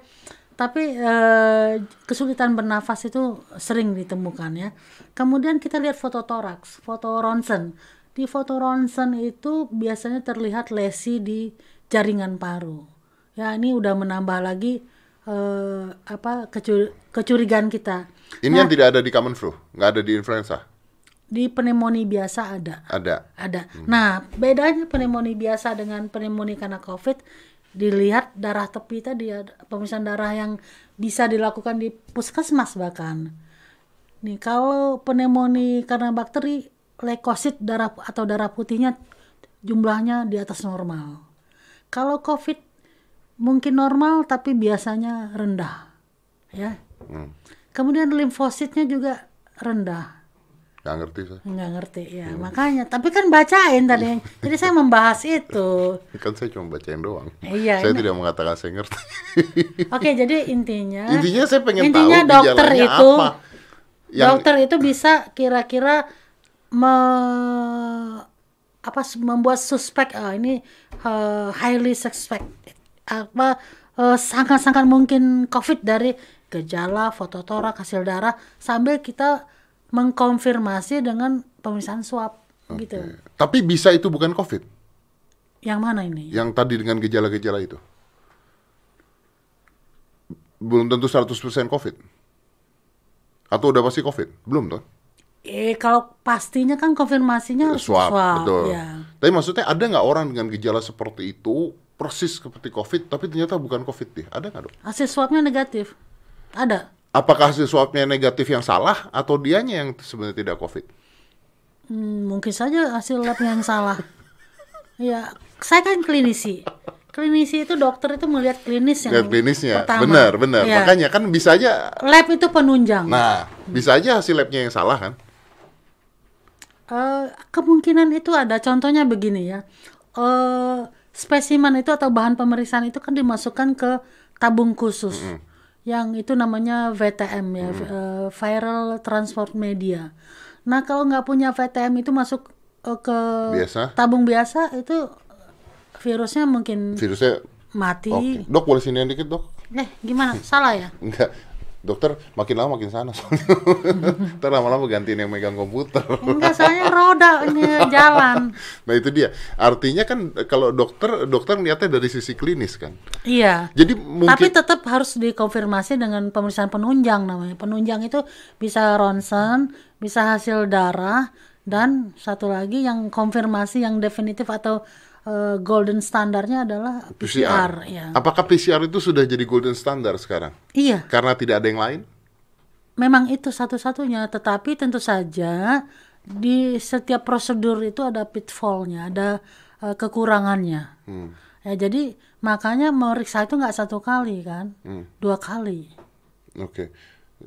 Tapi eh, kesulitan bernafas itu sering ditemukan ya. Kemudian kita lihat foto toraks, foto ronsen. Di foto ronsen itu biasanya terlihat lesi di jaringan paru. Ya, ini udah menambah lagi eh, apa kecu- kecurigaan kita. Ini yang tidak ada di common flu, nggak ada di influenza. Di pneumonia biasa ada. Ada. Ada. Nah, bedanya pneumonia biasa dengan pneumonia karena COVID dilihat darah tepi tadi ya, pemeriksaan darah yang bisa dilakukan di puskesmas bahkan. Nih, kalau pneumonia karena bakteri leukosit darah atau darah putihnya jumlahnya di atas normal. Kalau COVID mungkin normal tapi biasanya rendah. Ya. Hmm. Kemudian limfositnya juga rendah. Nggak ngerti saya. Nggak ngerti ya makanya tapi kan bacain tadi jadi saya membahas itu Kan saya cuma bacain doang. Iya, saya ini- tidak mengatakan saya ngerti. oke jadi intinya Intinya saya pengen intinya tahu dokter itu apa. Yang dokter itu bisa kira-kira me apa membuat suspek ah, ini eh, highly suspect apa eh, sangat-sangat mungkin covid dari gejala foto torak hasil darah sambil kita mengkonfirmasi dengan pemeriksaan swab gitu Tapi bisa itu bukan COVID. yang mana ini Yang tadi dengan gejala-gejala itu. Belum tentu 100% COVID. Atau udah pasti COVID? Belum tuh. Eh kalau pastinya kan konfirmasinya harus swab, betul. ya. Tapi maksudnya ada nggak orang dengan gejala seperti itu persis seperti COVID, tapi ternyata bukan COVID deh? Ada nggak dok? Hasil swabnya negatif. Ada. Apakah hasil swabnya negatif yang salah atau dianya yang sebenarnya tidak COVID? Hmm, mungkin saja hasil lab yang salah. Ya, saya kan klinisi. Klinisi itu dokter itu melihat klinis yang Lihat klinisnya, pertama. benar, benar. Ya. Makanya kan bisa aja, lab itu penunjang. nah bisa aja hasil labnya yang salah kan? Eh, kemungkinan itu ada. Contohnya begini ya. Eh, spesimen itu atau bahan pemeriksaan itu kan dimasukkan ke tabung khusus. Yang itu namanya VTM ya, eh, viral transport media. Nah kalau nggak punya VTM itu masuk eh, ke Biasa. tabung biasa itu virusnya mungkin Virusnya mati. Oke. Dok boleh sini dikit dok? Eh gimana? Salah ya? Enggak. Dokter makin lama makin sana soalnya. Ntar lama-lama gantiin yang megang komputer. Enggak, soalnya roda ini jalan. Nah itu dia. Artinya kan kalau dokter dokter ngeliatnya dari sisi klinis kan. Iya. Jadi mungkin Tapi tetap harus dikonfirmasi dengan pemeriksaan penunjang namanya. Penunjang itu bisa ronsen, bisa hasil darah, dan satu lagi yang konfirmasi yang definitif atau eh, golden standarnya adalah PCR. ya. Apakah PCR itu sudah jadi golden standard sekarang? Iya, Karena tidak ada yang lain? memang itu satu-satunya. Tetapi tentu saja di setiap prosedur itu ada pitfallnya, ada eh, kekurangannya. Hmm. Ya jadi makanya meriksa itu nggak satu kali kan, Hmm. dua kali. Oke.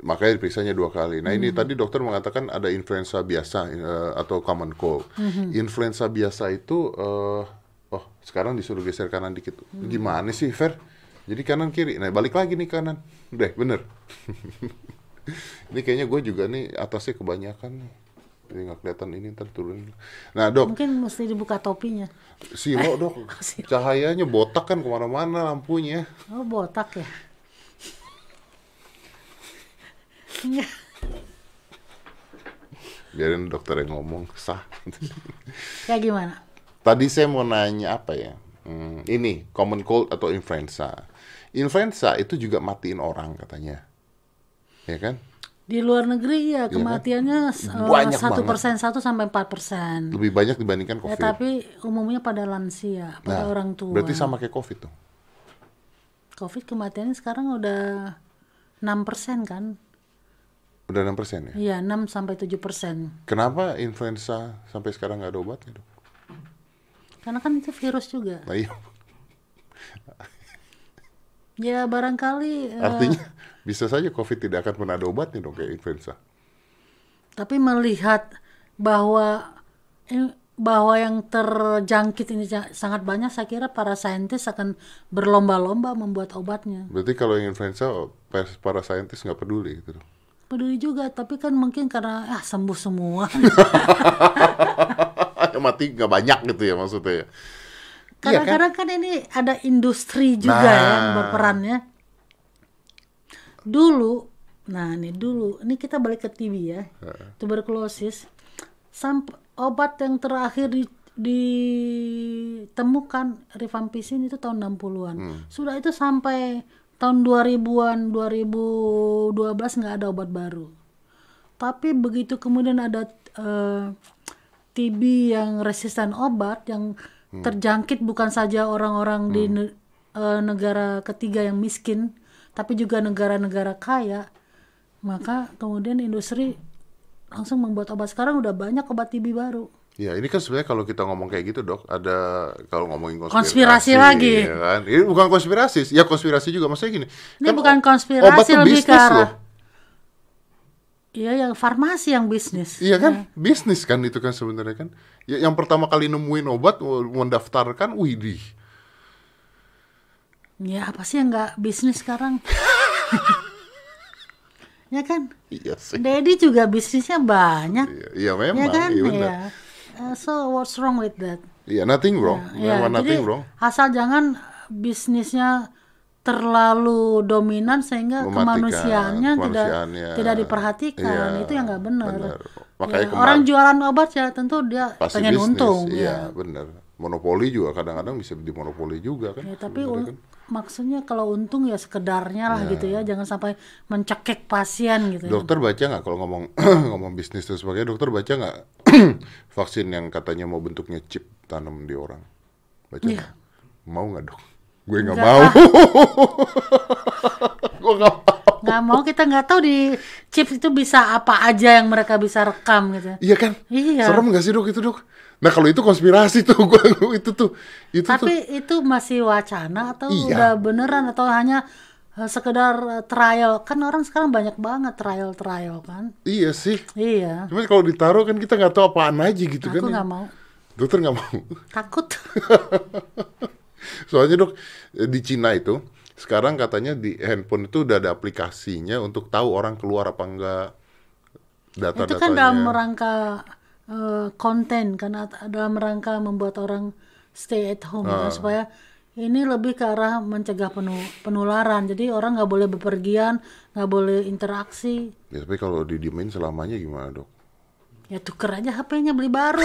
Makanya diperiksanya dua kali. Nah Hmm. ini tadi dokter mengatakan ada influenza biasa eh, atau common cold. Hmm. Influenza biasa itu, oh sekarang disuruh geser kanan dikit. Hmm. Gimana sih, Fer? Jadi kanan kiri. Nah balik lagi nih kanan. Udah bener. ini kayaknya gue juga nih atasnya kebanyakan nih. Ini nggak kelihatan ini ntar turun. Nah dok, Mungkin mesti dibuka topinya. silo dok. silo. Cahayanya botak kan ke mana-mana lampunya. Oh botak ya? Enggak. Biarin dokter yang ngomong sah. Kayak gimana? Tadi saya mau nanya apa ya? Hmm, ini common cold atau influenza. Influenza itu juga matiin orang katanya, ya kan? Di luar negeri ya kematiannya eh, satu persen satu sampai empat persen. Lebih banyak dibandingkan Ya, COVID. tapi umumnya pada lansia, pada Nah, orang tua. Berarti sama kayak COVID tuh. Covid kematiannya sekarang udah 6 persen kan? Udah 6 persen ya? Iya 6 sampai 7 persen. Kenapa influenza sampai sekarang nggak ada obatnya dok? Karena kan itu virus juga. Nah, iya. Ya barangkali. eh, Artinya bisa saja COVID tidak akan pernah ada obatnya dong kayak influenza. tapi melihat bahwa eh, bahwa yang terjangkit ini sangat banyak, saya kira para saintis akan berlomba-lomba membuat obatnya. Berarti kalau yang influenza para, para saintis nggak peduli gitu dong. Peduli juga, tapi kan mungkin karena ah sembuh semua. yang mati nggak banyak gitu ya maksudnya ya. Iya kan? Kadang-kadang kan ini ada industri juga Nah. ya yang berperan ya. Dulu, nah ini dulu, ini kita balik ke TB ya, tuberkulosis. Sampai obat yang terakhir di, ditemukan rifampicin itu tahun 60-an. Hmm. Sudah itu sampai tahun 2000-an, 2012 nggak ada obat baru. Tapi begitu kemudian ada eh, TB yang resisten obat yang Hmm. terjangkit bukan saja orang-orang di ne- eh, negara ketiga yang miskin, tapi juga negara-negara kaya, maka kemudian industri langsung membuat obat. Sekarang udah banyak obat TB baru. Ya ini kan sebenarnya kalau kita ngomong kayak gitu dok, ada kalau ngomongin konspirasi, Konspirasi lagi. ya kan? Ini bukan konspirasi, ya konspirasi juga maksudnya gini. Ini kan bukan konspirasi, obat lebih ke arah- loh. Iya, yang farmasi yang bisnis. Iya kan, bisnis kan itu kan sebenarnya kan. Ya, yang pertama kali nemuin obat mau- mendaftarkan, widih. Ya apa sih yang nggak bisnis sekarang? ya kan? Iya sih. Dedi juga bisnisnya banyak. Iya, iya ya memang, kan? iya benar. Iya. Uh, so what's wrong with that? Iya, nothing wrong, Ya, memang nothing jadi wrong. asal jangan bisnisnya terlalu dominan sehingga Mematikan kemanusiaannya tidak tidak diperhatikan Iya, itu yang nggak benar. benar. Makanya Ya, kemar- orang jualan obat ya tentu dia Pasti pengen bisnis, untung. Iya, ya. benar. Monopoli juga kadang-kadang bisa dimonopoli juga kan. Ya, tapi un- maksudnya kalau untung ya sekedarnya lah gitu ya, jangan sampai mencekik pasien gitu. ya. Dokter baca nggak kalau ngomong ngomong bisnis dan sebagainya, dokter baca nggak vaksin yang katanya mau bentuknya chip tanam di orang? Baca Iya. nggak? Mau nggak dok? Gue nggak mau. Gue nggak mau. nggak mau kita nggak tahu di chip itu bisa apa aja yang mereka bisa rekam gitu. Iya kan? Iya. Serem nggak sih dok itu dok? Nah kalau itu konspirasi tuh, gue itu tuh, itu tuh. Tapi itu masih wacana atau Iya. udah beneran atau hanya eh, sekedar eh, trial? Kan orang sekarang banyak banget trial-trial kan. Iya sih. Iya. Cuma kalau ditaruh kan kita nggak tahu apaan aja gitu kan. Aku ya. nggak mau. Dokter nggak mau. Takut. Soalnya dok di Cina itu sekarang katanya di handphone itu udah ada aplikasinya untuk tahu orang keluar apa enggak. data Itu kan dalam rangka eh, konten karena dalam rangka membuat orang stay at home Ah. kan, supaya ini lebih ke arah mencegah penu- penularan. Jadi orang nggak boleh bepergian, nggak boleh interaksi. Ya, tapi kalau didiemin selamanya gimana dok? Ya tuker aja HP-nya beli baru.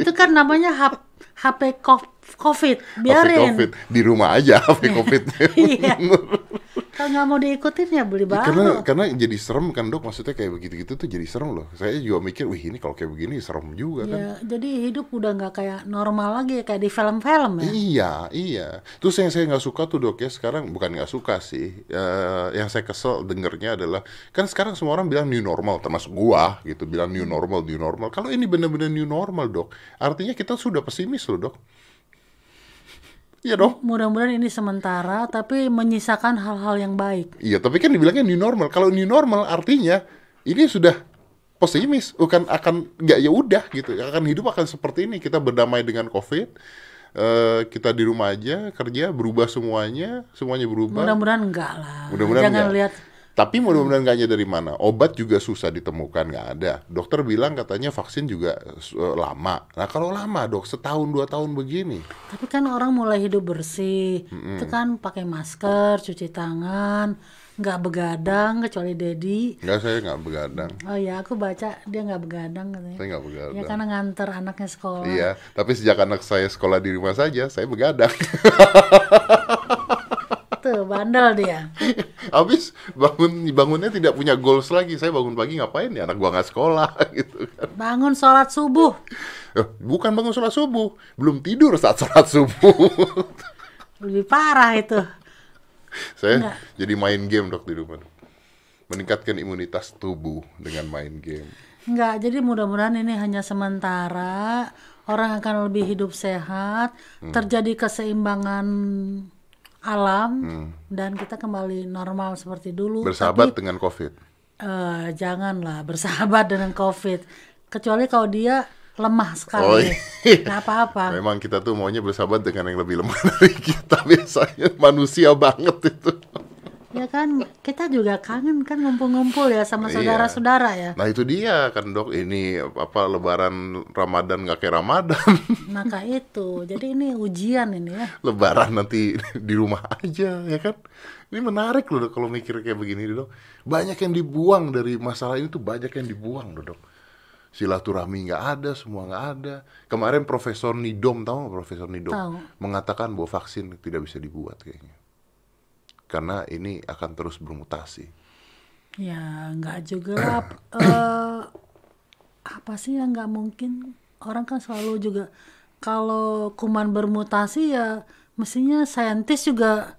itu kan namanya 哈贝高 COVID. Biarin. COVID di rumah aja HP COVID. Iya. Kalau nggak mau diikutin ya beli baru. karena karena jadi serem kan dok maksudnya kayak begitu gitu tuh jadi serem loh. Saya juga mikir wih ini kalau kayak begini serem juga kan. Ya, jadi hidup udah nggak kayak normal lagi kayak di film-film ya. Iya, iya. Terus yang saya nggak suka tuh dok ya sekarang bukan nggak suka sih. Eh, yang saya kesel dengernya adalah kan sekarang semua orang bilang new normal, termasuk gua gitu bilang new normal, new normal. Kalau ini benar-benar new normal dok, artinya kita sudah pesimis loh dok. Iya dok. Mudah-mudahan ini sementara tapi menyisakan hal-hal yang baik. Iya, tapi kan dibilangnya new normal. Kalau new normal artinya ini sudah pesimis, bukan akan nggak ya udah gitu. Akan hidup akan seperti ini. Kita berdamai dengan COVID. eh, kita di rumah aja kerja berubah semuanya, semuanya berubah. Mudah-mudahan enggak lah. Mudah-mudahan Jangan enggak. lihat Tapi mudah-mudahan nggaknya dari mana. Obat juga susah ditemukan, nggak ada. Dokter bilang katanya vaksin juga eh, lama. Nah kalau lama dok, setahun dua tahun begini. Tapi kan orang mulai hidup bersih. Itu kan pakai masker, cuci tangan, nggak begadang kecuali Dedi. Nggak saya nggak begadang. Oh ya, aku baca dia nggak begadang katanya. Saya nggak begadang. Ya karena nganter anaknya sekolah. Iya, tapi sejak anak saya sekolah di rumah saja, saya begadang. Bandel dia. Habis bangun bangunnya tidak punya goals lagi. Saya bangun pagi ngapain ya? Anak gua nggak sekolah gitu kan. Bangun sholat subuh. Eh, Bukan bangun sholat subuh, belum tidur saat sholat subuh. Lebih parah itu. saya Nggak. jadi main game dok di rumah. Meningkatkan imunitas tubuh dengan main game. Enggak, jadi mudah-mudahan ini hanya sementara. Orang akan lebih hidup sehat, Hmm. terjadi keseimbangan alam, dan kita kembali normal seperti dulu. Bersahabat Tapi dengan COVID. eh, janganlah bersahabat dengan COVID, kecuali kalau dia lemah Oh, sekali. iya. Nggak apa-apa. Memang kita tuh maunya bersahabat dengan yang lebih lemah dari kita biasanya manusia banget itu. Ya kan, kita juga kangen kan ngumpul-ngumpul ya sama Iya. saudara-saudara ya. Nah itu dia kan dok ini apa Lebaran Ramadan nggak kayak Ramadan. Maka itu, jadi ini ujian ini ya. Lebaran nanti di rumah aja ya kan. Ini menarik loh Dok, kalau mikir kayak begini dok. Banyak yang dibuang dari masalah ini tuh banyak yang dibuang loh, dok. Silaturahmi nggak ada, semua nggak ada. Kemarin Profesor Nidom tahu nggak Profesor Nidom Tahu. mengatakan bahwa vaksin tidak bisa dibuat kayaknya. Karena ini akan terus bermutasi. Ya, nggak juga lah. Eh, apa sih yang nggak mungkin? Orang kan selalu juga kalau kuman bermutasi ya mestinya saintis juga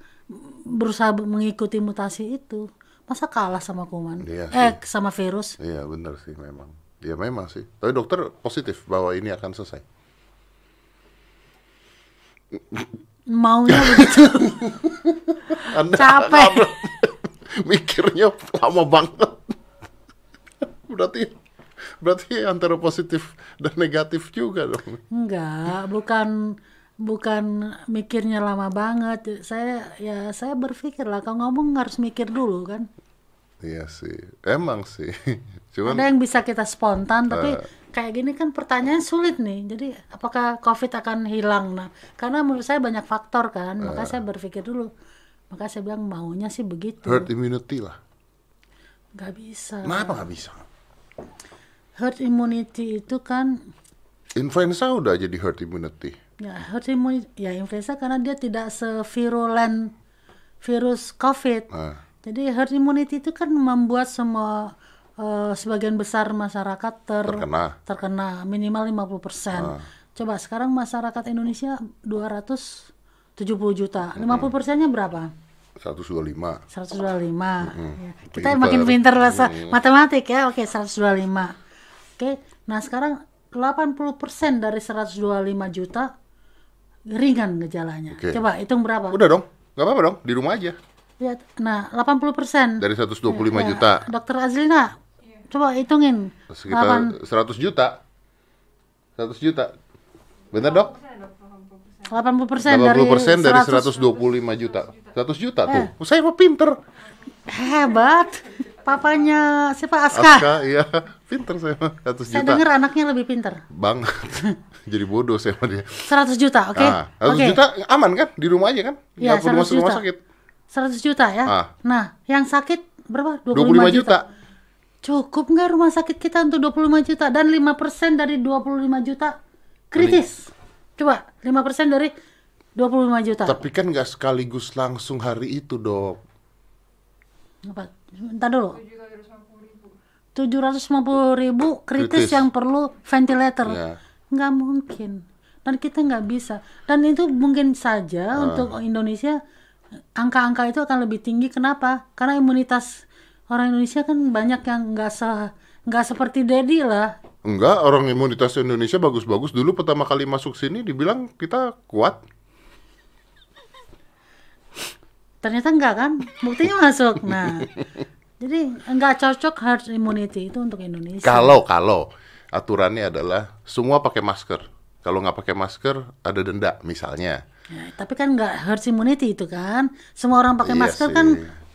berusaha mengikuti mutasi itu. Masa kalah sama kuman? Iya eh, sama virus? Iya benar sih memang. Ya memang sih. Tapi dokter positif bahwa ini akan selesai. Maunya begitu. Anda Capek. mikirnya lama banget. berarti berarti antara positif dan negatif juga dong. Enggak, bukan bukan mikirnya lama banget. Saya ya saya berpikir lah kalau ngomong harus mikir dulu kan. Iya sih, emang sih. Cuman Ada yang bisa kita spontan, tapi Eh. kayak gini kan pertanyaan sulit nih. Jadi apakah COVID akan hilang? Nah, karena menurut saya banyak faktor kan, maka Eh. saya berpikir dulu. Maka saya bilang maunya sih begitu. herd immunity lah. Nggak bisa. Kenapa nggak bisa? Herd immunity itu kan Influenza udah jadi herd immunity. ya herd immunity ya influenza karena dia tidak sevirulen virus COVID. Nah, Jadi herd immunity itu kan membuat semua eh, sebagian besar masyarakat ter Terkena. terkena minimal 50%. Ah. Coba sekarang masyarakat Indonesia 270 juta. 50 persennya berapa? 125. 125. Ya. Kita Pinter. makin pintar bahasa matematik ya. Oke, 125. Oke. Nah, sekarang 80% dari 125 juta ringan gejalanya. Oke. Coba hitung berapa? Udah dong, nggak apa-apa dong, di rumah aja. Lihat. Nah, 80%. Dari 125 Ya, juta, Dokter Azlina, coba hitungin. sekitar 100 juta. 100 juta. Bener dok? 80 persen dari 80 persen dari 100. 125 juta. 100 juta tuh. Saya mah pinter. Hebat. papanya siapa Aska. Aska, iya, pinter saya mah, 100 Saya juta. dengar anaknya lebih pinter. Banget. Jadi bodoh saya sama dia. 100 juta, oke? Ah, 100 Oke. juta aman kan? Di rumah aja kan? Iya, Nggak perlu 100 masuk rumah juta. sakit. 100 juta ya. Ah. Nah, yang sakit berapa? 25 juta. Cukup nggak rumah sakit kita untuk 25 juta dan 5% dari 25 juta kritis. Coba 5% dari 25 juta. Tapi kan nggak sekaligus langsung hari itu, Dok. Apa? Bentar dulu. 750 ribu kritis, Kritis. yang perlu ventilator. Iya. Nggak mungkin. Dan kita nggak bisa. Dan itu mungkin saja Ah. untuk Indonesia angka-angka itu akan lebih tinggi. Kenapa? Karena imunitas orang Indonesia kan banyak yang nggak se nggak seperti Dedi lah. Enggak, orang imunitas Indonesia bagus-bagus. Dulu pertama kali masuk sini dibilang kita kuat. Ternyata enggak kan? Buktinya masuk. Nah, jadi nggak cocok herd immunity itu untuk Indonesia. Kalau kalau aturannya adalah semua pakai masker. Kalau nggak pakai masker ada denda misalnya. Ya, tapi kan nggak herd immunity itu kan. Semua orang pakai Iya masker sih. kan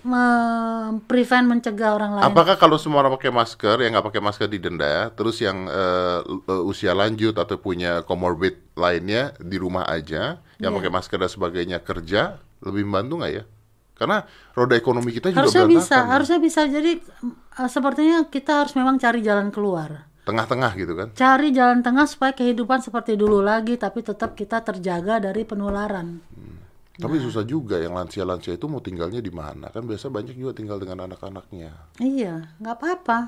me- prevent mencegah orang lain. Apakah kalau semua orang pakai masker, yang nggak pakai masker didenda, terus yang eh, usia lanjut atau punya comorbid lainnya di rumah aja, yang Iya. pakai masker dan sebagainya kerja, lebih membantu nggak ya? Karena roda ekonomi kita juga harusnya bisa, harusnya bisa. Jadi eh, sepertinya kita harus memang cari jalan keluar. Tengah-tengah gitu kan? Cari jalan tengah supaya kehidupan seperti dulu lagi, tapi tetap kita terjaga dari penularan. Tapi Nah. susah juga yang lansia-lansia itu mau tinggalnya di mana? Kan biasa banyak juga tinggal dengan anak-anaknya. Iya, nggak apa-apa.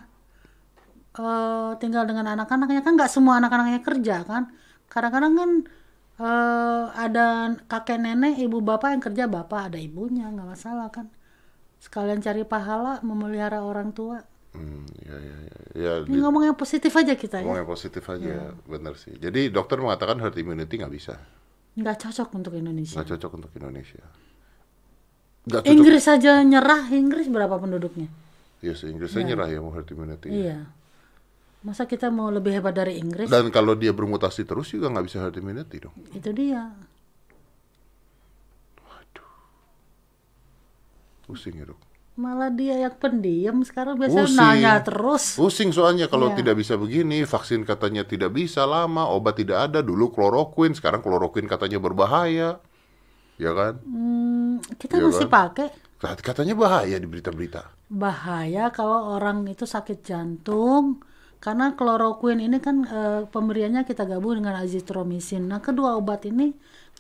Eh, tinggal dengan anak-anaknya kan nggak semua anak-anaknya kerja kan. Kadang-kadang kan eh, ada kakek nenek, ibu bapak yang kerja bapak ada ibunya nggak masalah kan. Sekalian cari pahala memelihara orang tua. Hmm, ya, ya, ya. ya Ini di- ngomong yang positif aja kita ya. ngomong yang positif aja, Iya. bener sih. Jadi dokter mengatakan herd immunity nggak bisa, Nggak cocok untuk Indonesia. nggak cocok untuk Indonesia. Nggak cocok. Inggris aja nyerah. Inggris berapa penduduknya? Iya sih, Inggrisnya nyerah ya mau herd immunity. Iya. Masa kita mau lebih hebat dari Inggris? Dan kalau dia bermutasi terus juga nggak bisa herd immunity dong. Itu dia. Pusing ya dok. Malah dia yang pendiam sekarang biasanya Pusing. nanya terus. Pusing soalnya kalau Iya. tidak bisa begini, vaksin katanya tidak bisa lama, obat tidak ada. Dulu kloroquine, sekarang kloroquine katanya berbahaya. Ya kan? Hmm, kita Iya masih kan? pakai Kat- Katanya bahaya di berita-berita. bahaya kalau orang itu sakit jantung karena kloroquine ini kan eh, pemberiannya kita gabung dengan azithromycin. Nah, kedua obat ini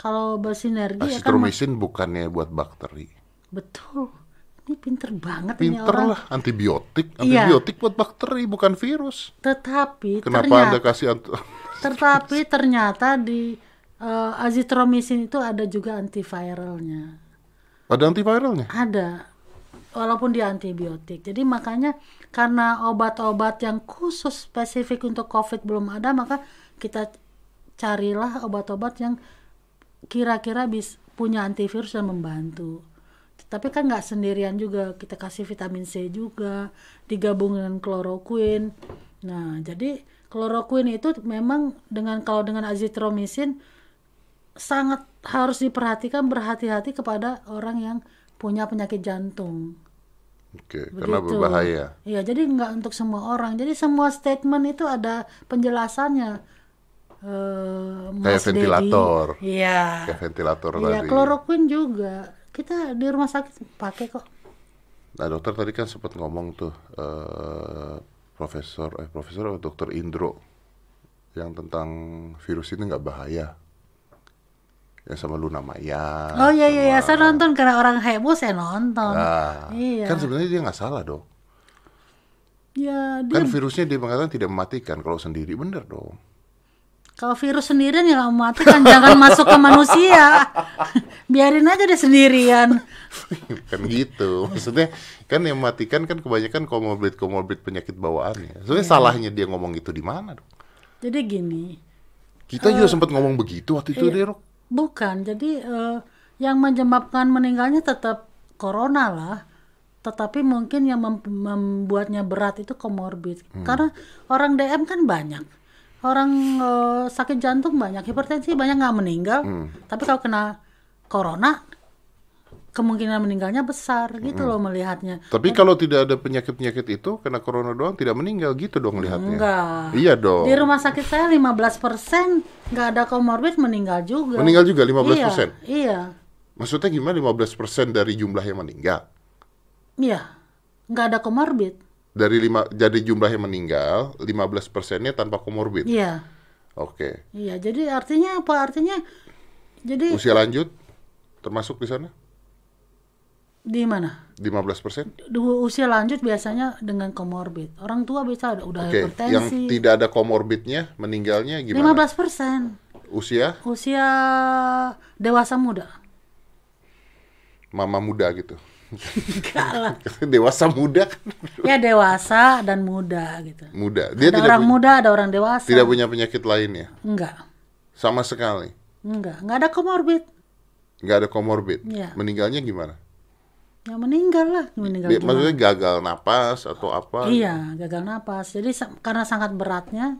kalau bersinergi akan Asitromisin bukannya buat bakteri. betul. Ini pinter banget ini Pinter orang. lah, antibiotik. Iya. Antibiotik buat bakteri, bukan virus. Tetapi Kenapa ternyata Anda kasih tetapi ternyata di eh, azithromycin itu ada juga antiviralnya. Ada antiviralnya? Ada, walaupun dia antibiotik. Jadi makanya karena obat-obat yang khusus spesifik untuk COVID belum ada, maka kita carilah obat-obat yang kira-kira bis punya antivirus dan membantu. Tapi kan nggak sendirian juga, kita kasih vitamin C juga, digabung dengan kloroquine. Nah, jadi kloroquine itu memang dengan kalau dengan azithromycin sangat harus diperhatikan berhati-hati kepada orang yang punya penyakit jantung. Oke, karena Begitu. berbahaya. Iya, jadi nggak untuk semua orang. Jadi semua statement itu ada penjelasannya. Eh, Kayak Dedi. ventilator. Iya. Kayak ventilator Iya, tadi. kloroquine juga. Kita di rumah sakit pakai kok. Nah, dokter tadi kan sempat ngomong tuh eh profesor eh profesor atau dokter Indro yang tentang virus ini nggak bahaya. Yang sama Luna Maya. Oh iya iya, iya. saya nonton karena orang heboh saya nonton. Nah, Iya. kan sebenarnya dia nggak salah dong. Ya dia Kan virusnya dia mengatakan tidak mematikan kalau sendiri bener dong. Kalau virus sendirian ya nggak mematikan jangan masuk ke manusia. Biarin aja deh sendirian. kan gitu. Maksudnya kan yang mematikan kan kebanyakan komorbid komorbid penyakit bawaannya. Sebenarnya Iya. salahnya dia ngomong itu di mana dong? Jadi gini, Kita Eh, juga sempat ngomong begitu waktu iya. itu Rok. Bukan, jadi eh, yang menyebabkan meninggalnya tetap corona lah, tetapi mungkin yang mem- membuatnya berat itu komorbid. Karena orang DM kan banyak, orang eh, sakit jantung banyak, hipertensi banyak nggak meninggal, tapi kalau kena corona kemungkinan meninggalnya besar gitu Hmm. loh melihatnya. Tapi kalau tidak ada penyakit-penyakit itu, kena corona doang tidak meninggal gitu dong lihatnya. Enggak. Iya dong. Di rumah sakit saya 15% nggak ada komorbid meninggal juga. Meninggal juga 15%. Iya, iya, Maksudnya gimana 15% dari jumlah yang meninggal? iya. Nggak ada komorbid. Dari lima jadi jumlah yang meninggal, 15 persennya tanpa komorbid. Iya, Oke. iya. Jadi artinya apa? Artinya jadi Usia lanjut termasuk di sana? di mana? 15 persen? Usia lanjut biasanya dengan komorbid. Orang tua bisa ada- udah Oke. Yang hipertensi. tidak ada komorbidnya meninggalnya gimana? 15 persen. Usia Usia dewasa muda. mama muda gitu. Enggak lah. Dewasa muda kan? Ya dewasa dan muda gitu. muda. Dia ada tidak orang punya, muda, ada orang dewasa. tidak punya penyakit lainnya Enggak. sama sekali. Enggak. Enggak ada komorbid. Nggak ada komorbid. Iya. Meninggalnya gimana? Ya meninggal lah. Meninggal Dia- gimana? maksudnya gagal napas atau apa? Iya, gagal napas. Jadi karena sangat beratnya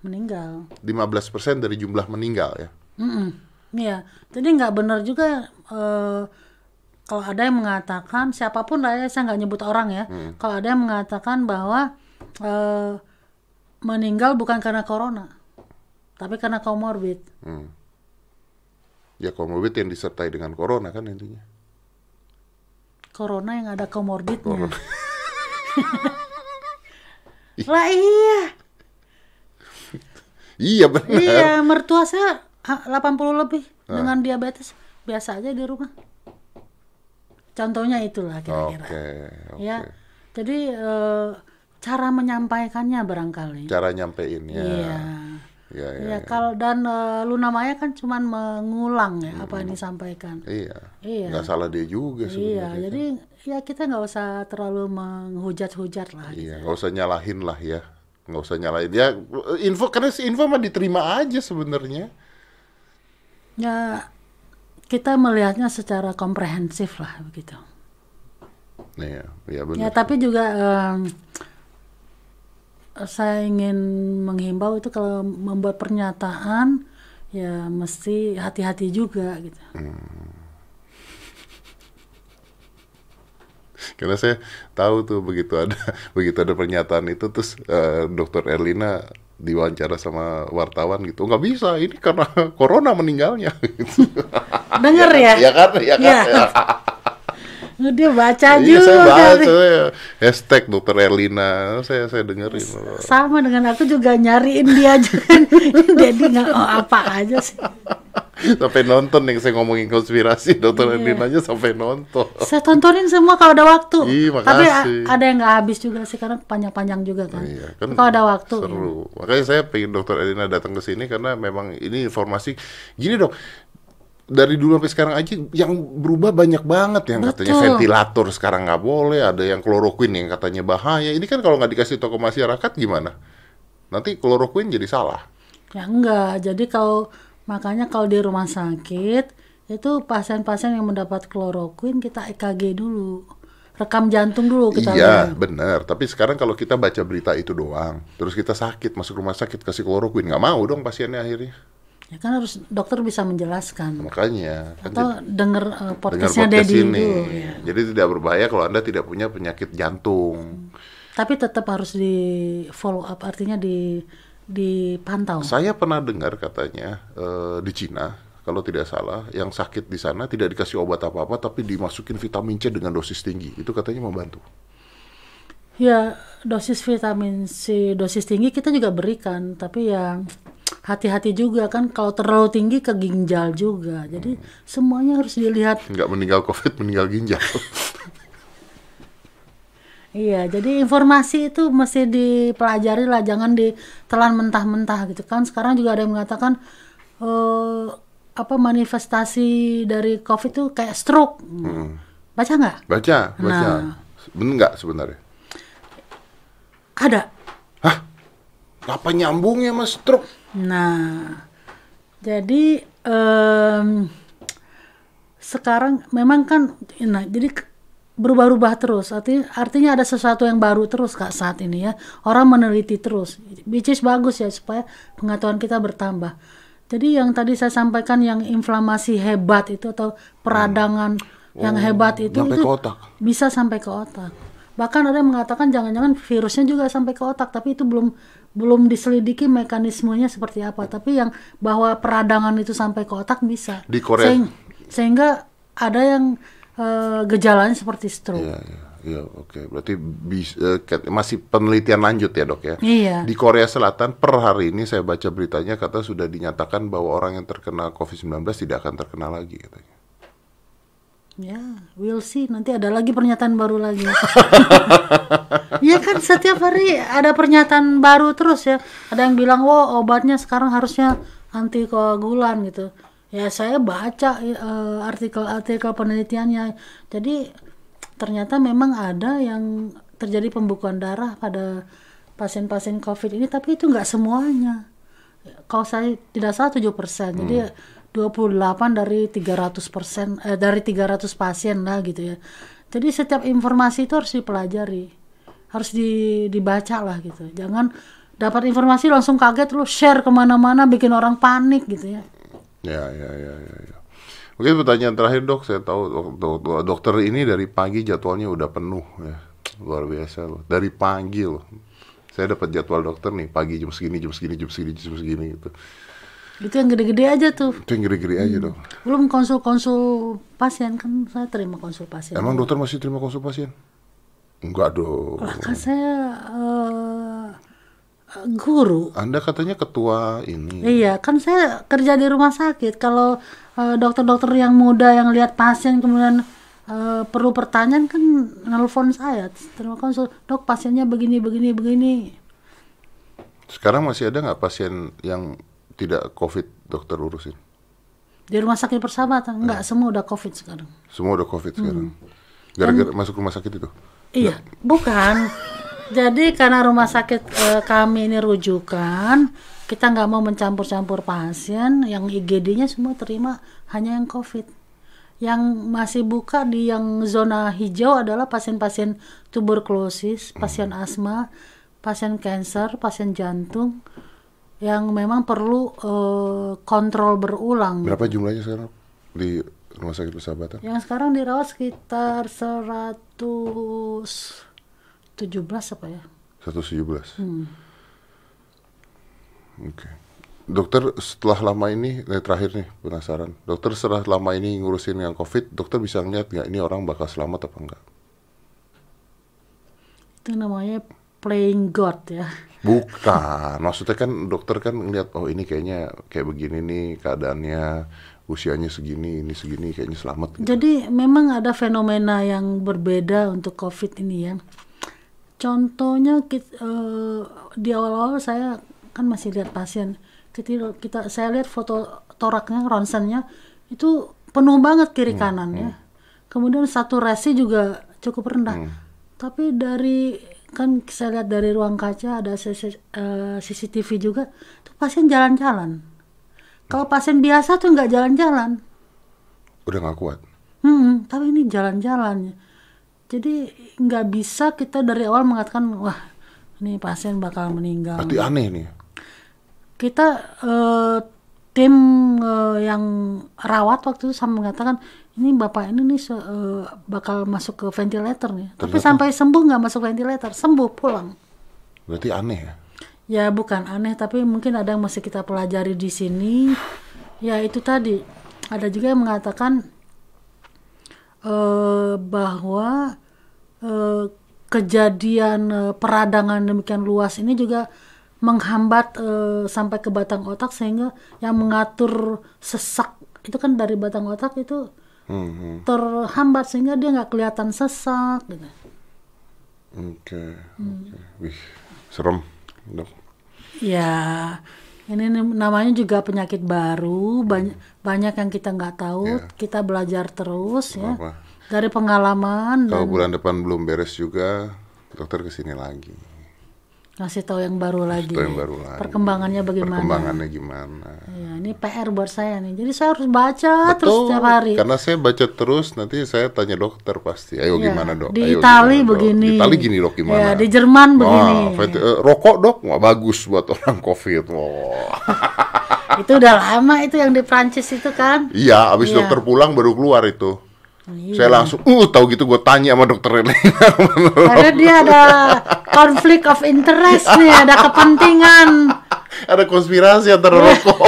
meninggal. 15% dari jumlah meninggal ya. Mm-mm. Iya. Jadi nggak benar juga eh, kalau ada yang mengatakan siapa pun lah ya saya nggak nyebut orang ya. Kalau ada yang mengatakan bahwa eh, meninggal bukan karena corona, tapi karena komorbid. Hmm. Ya komorbid yang disertai dengan corona kan intinya. Corona yang ada komorbidnya. Corona. lah iya. Iya benar. Iya, mertua saya ah, 80 lebih dengan diabetes biasa aja di rumah. Contohnya itulah Oke, kira-kira. oke. Ya. Jadi eh, cara menyampaikannya barangkali. Cara nyampeinnya. Iya. Iya, iya. Iya, kalau dan eh, Luna Maya kan cuman mengulang ya apa yang disampaikan. Iya. Iya. Nggak salah dia juga Iya, sebenarnya. jadi ya kita nggak usah terlalu menghujat-hujat lah. gitu. Iya, nggak usah nyalahin lah ya. Nggak usah nyalahin. Ya, info karena info mah diterima aja sebenarnya. Ya kita melihatnya secara komprehensif lah begitu. Iya, iya Ya benar. tapi juga em, saya ingin menghimbau itu kalau membuat pernyataan ya mesti hati-hati juga gitu. Karena saya tahu tuh begitu ada begitu ada pernyataan itu terus eh, Dokter Erlina diwawancara sama wartawan gitu nggak bisa ini karena corona meninggalnya gitu. Dengar ya? ya kan ya kan Iya. ya. Dia baca Iya, juga. saya baca kali. saya. hashtag Dokter Erlina saya saya dengerin Sama dengan aku juga nyariin dia aja kan. Jadi nggak oh, apa aja sih. sampai nonton yang saya ngomongin konspirasi Dokter Iya. Erlina aja sampai nonton Saya tontonin semua kalau ada waktu. Ih, Tapi ada yang nggak habis juga sih karena panjang-panjang juga kan. Iya, kan kalau ada waktu. ya. seru. Makanya saya pengen Dokter Elina datang ke sini karena memang ini informasi gini dong. Dari dulu sampai sekarang aja yang berubah banyak banget yang katanya Betul. ventilator sekarang nggak boleh, ada yang kloroquine yang katanya bahaya. Ini kan kalau nggak dikasih toko masyarakat gimana? Nanti kloroquine jadi salah. Ya enggak. Jadi kalau makanya kalau di rumah sakit itu pasien-pasien yang mendapat kloroquine kita EKG dulu. Rekam jantung dulu kita iya, benar. Tapi sekarang kalau kita baca berita itu doang, terus kita sakit masuk rumah sakit kasih kloroquine nggak mau dong pasiennya akhirnya. Ya kan harus dokter bisa menjelaskan. Makanya kan Atau denger uh, dengar podcastnya podcast Dedi ini. dulu. ya. Jadi tidak berbahaya kalau Anda tidak punya penyakit jantung. Tapi tetap harus di follow up, artinya di dipantau. Saya pernah dengar katanya eh, di Cina, kalau tidak salah, yang sakit di sana tidak dikasih obat apa-apa tapi dimasukin vitamin C dengan dosis tinggi. Itu katanya membantu. Ya, dosis vitamin C, dosis tinggi kita juga berikan, tapi ya hati-hati juga kan kalau terlalu tinggi ke ginjal juga. Jadi semuanya harus dilihat. Nggak meninggal COVID, meninggal ginjal. Iya, jadi informasi itu mesti dipelajari lah, jangan ditelan mentah-mentah gitu kan. Sekarang juga ada yang mengatakan eh apa manifestasi dari COVID itu kayak stroke. Baca nggak? Baca, baca. Nah. Bener nggak sebenarnya? Ada. Apa nyambungnya mas stroke? Nah, jadi em, sekarang memang kan, nah jadi berubah-ubah terus. Artinya, artinya ada sesuatu yang baru terus kak saat ini ya. Orang meneliti terus, which is bagus ya supaya pengetahuan kita bertambah. Jadi yang tadi saya sampaikan yang inflamasi hebat itu atau peradangan Yang hebat itu itu ke otak. bisa sampai ke otak. Bahkan ada yang mengatakan jangan-jangan virusnya juga sampai ke otak, tapi itu belum belum diselidiki mekanismenya seperti apa. Tapi yang bahwa peradangan itu sampai ke otak bisa. Di Korea- Sehing- sehingga ada yang eh, gejalanya seperti stroke. Iya, iya, iya, oke. Berarti bis- ke- masih penelitian lanjut ya dok ya? Iya. Di Korea Selatan per hari ini saya baca beritanya kata sudah dinyatakan bahwa orang yang terkena COVID-19 tidak akan terkena lagi katanya. Ya, we'll see. Nanti ada lagi pernyataan baru lagi. Iya kan setiap hari ada pernyataan baru terus ya. Ada yang bilang, "Wah, obatnya sekarang harusnya anti koagulan gitu." Ya, saya baca eh, artikel-artikel penelitiannya. Jadi ternyata memang ada yang terjadi pembekuan darah pada pasien-pasien COVID ini, tapi itu nggak semuanya. Kalau saya tidak salah 7%. Jadi 28 dari 300 persen eh, dari 300 pasien lah gitu ya. Jadi setiap informasi itu harus dipelajari, harus di, dibaca lah gitu. Jangan dapat informasi langsung kaget lu share ke mana-mana bikin orang panik gitu ya. Ya, ya, ya, ya. ya. Oke, pertanyaan terakhir dok, saya tahu dok- dok- dokter ini dari pagi jadwalnya udah penuh ya, luar biasa loh. Dari pagi loh, saya dapat jadwal dokter nih pagi jam segini, jam segini, jam segini, jam segini gitu. Itu yang gede-gede aja tuh. Itu yang gede-gede aja dok. Belum konsul-konsul pasien kan saya terima konsul pasien. Emang dokter masih terima konsul pasien? Enggak dong. Lah, kan saya eh, guru. Anda katanya ketua ini. Iya, kan saya kerja di rumah sakit. Kalau eh, dokter-dokter yang muda yang lihat pasien kemudian eh, perlu pertanyaan kan nelfon saya, terima konsul, dok pasiennya begini begini begini. Sekarang masih ada nggak pasien yang tidak COVID dokter urusin? Di rumah sakit persahabatan enggak semua udah covid sekarang. Semua udah COVID sekarang. Gara-gara masuk rumah sakit itu? Iya, bukan. Jadi karena rumah sakit eh, kami ini rujukan, kita nggak mau mencampur-campur pasien. Yang IGD-nya semua terima hanya yang COVID. Yang masih buka di yang zona hijau adalah pasien-pasien tuberkulosis, pasien asma, pasien kanker, pasien jantung, yang memang perlu eh, kontrol berulang. Berapa jumlahnya sekarang di rumah sakit persahabatan? Yang sekarang dirawat sekitar 117 apa ya? 117. Hmm. Oke. Dokter setelah lama ini, eh, terakhir nih penasaran. Dokter setelah lama ini ngurusin yang COVID, dokter bisa ngeliat nggak ini orang bakal selamat apa enggak? Itu namanya playing God ya. Bukan, maksudnya kan dokter kan ngeliat oh ini kayaknya kayak begini nih keadaannya, usianya segini, ini segini kayaknya selamat. Gitu. Jadi memang ada fenomena yang berbeda untuk COVID ini ya. Contohnya kit- eh, di awal-awal saya kan masih lihat pasien. Kita, kita saya lihat foto toraknya, ronsennya itu penuh banget kiri kanan ya. Kemudian saturasi juga cukup rendah. Tapi dari kan saya lihat dari ruang kaca ada CC eh, CCTV juga, tuh pasien jalan-jalan. Kalau pasien biasa tuh nggak jalan-jalan. Udah nggak kuat. Hmm, tapi ini jalan-jalan. Jadi nggak bisa kita dari awal mengatakan wah ini pasien bakal meninggal. Berarti aneh nih. Kita eh, tim eh, yang rawat waktu itu sama mengatakan ini bapak ini nih eh, bakal masuk ke ventilator nih. Tapi sampai sembuh nggak masuk ventilator, sembuh pulang. Berarti aneh ya. Ya bukan aneh tapi mungkin ada yang masih kita pelajari di sini. Ya itu tadi ada juga yang mengatakan eh, bahwa eh, kejadian eh, peradangan demikian luas ini juga menghambat eh, sampai ke batang otak sehingga yang mengatur sesak itu kan dari batang otak itu Hmm, hmm. terhambat sehingga dia nggak kelihatan sesak gitu. Oke, oke. Wih, serem, dok. Ya, ini namanya juga penyakit baru, banyak banyak yang kita nggak tahu, Iya. kita belajar terus ya. Apa? Dari pengalaman Kalau dan bulan depan belum beres juga, dokter ke sini lagi. Ngasih tahu yang baru lagi. Yang baru lagi. Perkembangannya bagaimana? Perkembangannya gimana? Ya, ini PR buat saya nih. Jadi saya harus baca terus setiap hari. Karena saya baca terus, nanti saya tanya dokter pasti. Ayo Ya, gimana dok? Di Ayo Itali gimana, dok? begini. Di Itali gini dok gimana? Ya, di Jerman begini. Wah, venti- eh, rokok dok, wah bagus buat orang covid. Wah. itu udah lama itu yang di Prancis itu kan. Iya, abis Iya. dokter pulang baru keluar itu. Iya. Saya langsung, uh, tahu gitu gue tanya sama dokter Elina. Karena dia ada konflik of interest nih, ada kepentingan. Ada konspirasi antara Iya. rokok.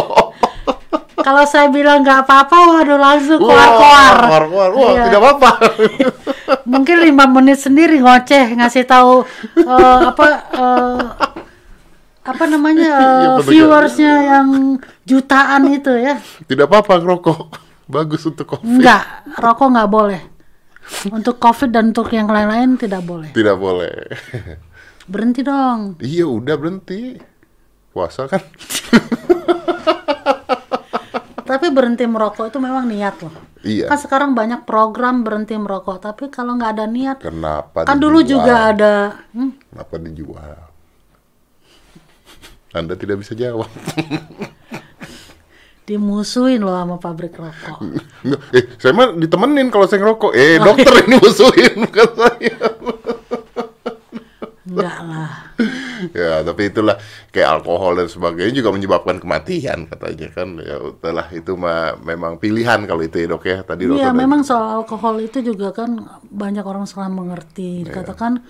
Kalau saya bilang nggak apa-apa, waduh langsung Wah, keluar-keluar. keluar-keluar. Wah, Iya. tidak apa-apa. Mungkin lima menit sendiri ngoceh ngasih tahu eh, apa eh, apa namanya Iya, betul. viewersnya yang jutaan itu ya. tidak apa-apa rokok. Bagus untuk COVID. Enggak, rokok nggak boleh. Untuk COVID dan untuk yang lain-lain tidak boleh. Tidak boleh. Berhenti dong. iya, udah berhenti. Puasa kan? Tapi berhenti merokok itu memang niat loh. Iya. Kan sekarang banyak program berhenti merokok, tapi kalau nggak ada niat, Kenapa kan dulu dijual? juga ada. hmm, Kenapa dijual? Anda tidak bisa jawab. dimusuhin loh sama pabrik rokok. Eh, saya mah ditemenin kalau saya ngerokok. Oh, Eh, iya. dokter ini musuhin bukan saya. Enggak lah. ya, tapi itulah kayak alkohol dan sebagainya juga menyebabkan kematian katanya kan. Ya udahlah itu mah memang pilihan kalau itu ya, Dok ya. Tadi dokter Iya, memang soal alkohol itu juga kan banyak orang salah mengerti. Iya. Dikatakan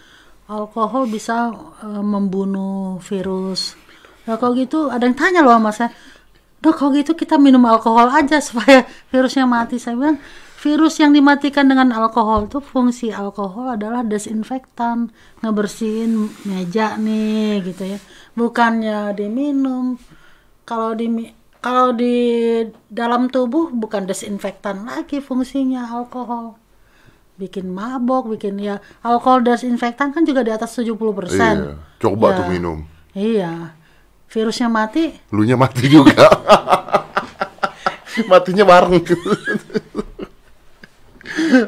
alkohol bisa eh, membunuh virus. Nah, kalau gitu ada yang tanya loh sama saya, dok kalau gitu kita minum alkohol aja supaya virusnya mati. Saya bilang virus yang dimatikan dengan alkohol itu fungsi alkohol adalah desinfektan, ngebersihin meja nih gitu ya. Bukannya diminum. Kalau di kalau di dalam tubuh bukan desinfektan lagi fungsinya alkohol. Bikin mabok, bikin ya alkohol desinfektan kan juga di atas 70%. Iya, coba Ya. tuh minum. Iya. Virusnya mati, Lunya mati juga. Matinya bareng.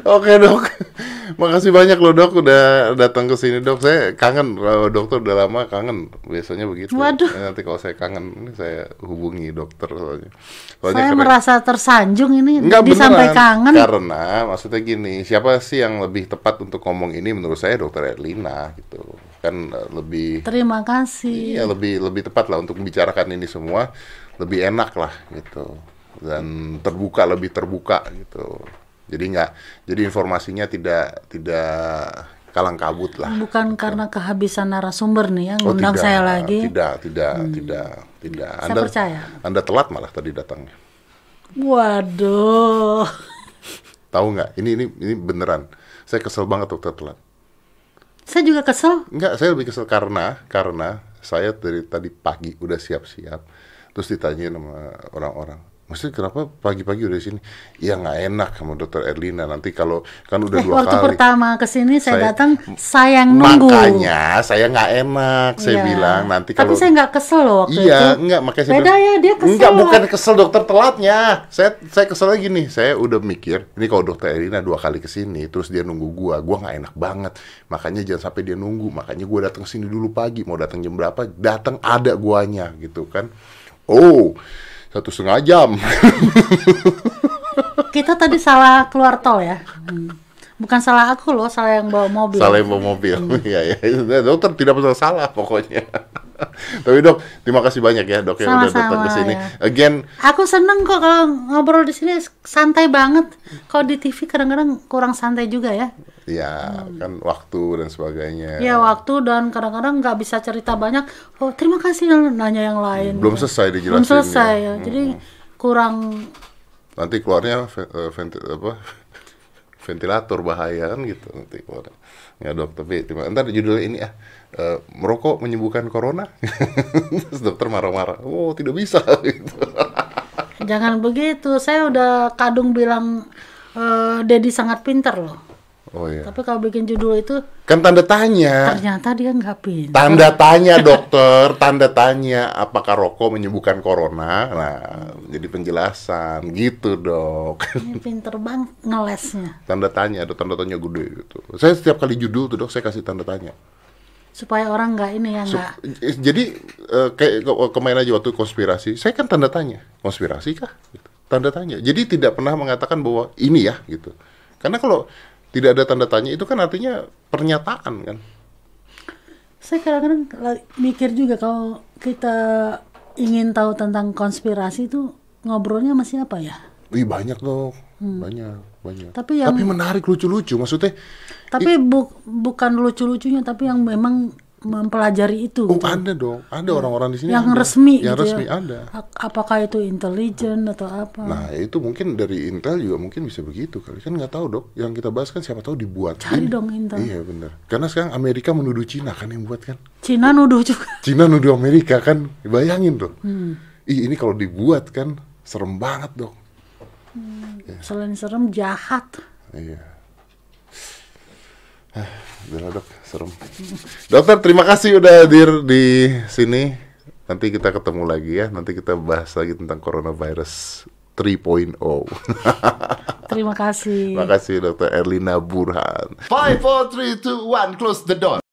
Oke dok, makasih banyak loh dok udah datang ke sini dok. Saya kangen, dokter udah lama kangen. Biasanya begitu. Waduh. Ya, Nanti kalau saya kangen, saya hubungi dokter soalnya. Soalnya saya keren. merasa tersanjung ini Enggak jadi sampai beneran. kangen. Karena maksudnya gini, siapa sih yang lebih tepat untuk ngomong ini menurut saya dokter Erlina gitu. Kan eh, lebih Terima kasih. Iya lebih lebih tepat lah untuk membicarakan ini semua lebih enak lah gitu dan terbuka lebih terbuka gitu jadi nggak jadi informasinya tidak tidak kalang kabut lah Bukan karena kehabisan narasumber nih yang Oh, undang tidak, saya lagi. Hmm. tidak tidak tidak tidak Saya anda percaya. anda telat malah tadi datangnya Waduh. tahu nggak ini ini ini beneran saya kesel banget dokter telat Saya juga kesel. Enggak, saya lebih kesel karena karena saya dari tadi pagi udah siap-siap, terus ditanyain sama orang-orang, maksudnya kenapa pagi-pagi udah di sini? Ya nggak enak sama dokter Erlina nanti kalau kan udah Eh, dua waktu kali. pertama ke sini saya, Saya- datang, saya yang nunggu. Makanya saya nggak enak, saya Iya. bilang nanti Tapi kalau saya nggak kesel loh waktu Iya, itu. enggak makanya saya Beda bilang- ya, dia kesel. Enggak, bukan kesel dokter telatnya. Saya saya keselnya gini, saya udah mikir, ini kalau dokter Erina dua kali ke sini terus dia nunggu gua, gua nggak enak banget. Makanya jangan sampai dia nunggu. Makanya gua datang sini dulu pagi, mau datang jam berapa, datang ada guanya gitu kan. Oh, satu setengah jam. Kita tadi salah keluar tol ya. Hmm. Bukan salah aku loh, salah yang bawa mobil. salah yang bawa mobil. Hmm. Iya, ya. Dokter tidak pernah salah pokoknya. Tapi dok, terima kasih banyak ya dok yang udah datang ke Sama-sama, sini. ya. Again, Aku seneng kok kalau ngobrol di sini santai banget. Kalau di TV kadang-kadang kurang santai juga ya. ya kan waktu dan sebagainya. Ya waktu dan kadang-kadang nggak bisa cerita banyak. Oh terima kasih nanya yang lain. Belum selesai dijelasin. Belum selesai ya. ya. Jadi kurang nanti keluarnya eh, venti- apa ventilator bahaya kan gitu. Nanti keluar ya dok tapi terima ntar judulnya ini ah. Eh, merokok menyembuhkan corona? Terus dokter marah-marah. Oh tidak bisa gitu. Jangan begitu. Saya udah kadung bilang eh, Dedi sangat pintar loh. Oh iya Tapi kalau bikin judul itu kan tanda tanya ternyata dia nggak pintar. tanda tanya dokter tanda tanya apakah rokok menyembuhkan corona nah jadi penjelasan gitu dok Ini pinter banget ngelesnya. tanda tanya ada tanda tanya gede gitu saya setiap kali judul tuh dok saya kasih tanda tanya Supaya orang nggak ini ya nggak. eh, jadi eh, kayak ke- kemarin aja waktu konspirasi, saya kan tanda tanya, konspirasi kah? Gitu. Tanda tanya. Jadi tidak pernah mengatakan bahwa ini ya gitu. Karena kalau tidak ada tanda tanya itu kan artinya pernyataan kan. Saya kadang-kadang mikir juga kalau kita ingin tahu tentang konspirasi itu ngobrolnya sama siapa ya? Wih banyak dong, banyak. banyak. Tapi yang- tapi menarik lucu-lucu maksudnya. Tapi bu- bukan lucu-lucunya, tapi yang memang mempelajari itu. Oh gitu. ada dong, ada orang-orang di sini. yang ada. resmi yang gitu resmi ya. ada. Apakah itu intelijen atau apa? Nah itu mungkin dari Intel juga mungkin bisa begitu kali kan nggak tahu dok. Yang kita bahas kan siapa tahu dibuat. Cari dong Intel. Iya benar. Karena sekarang Amerika menuduh Cina kan yang buat kan. Cina nuduh juga. Cina nuduh Amerika kan, bayangin tuh. Hmm. Ih ini kalau dibuat kan serem banget dok. Selain serem jahat. Iya. Ah, udah dok, serem. Dokter, terima kasih udah hadir di sini. Nanti kita ketemu lagi ya. Nanti kita bahas lagi tentang coronavirus 3.0. Terima kasih. Terima kasih Dokter Erlina Burhan. Five, four, three, two, one. Close the door.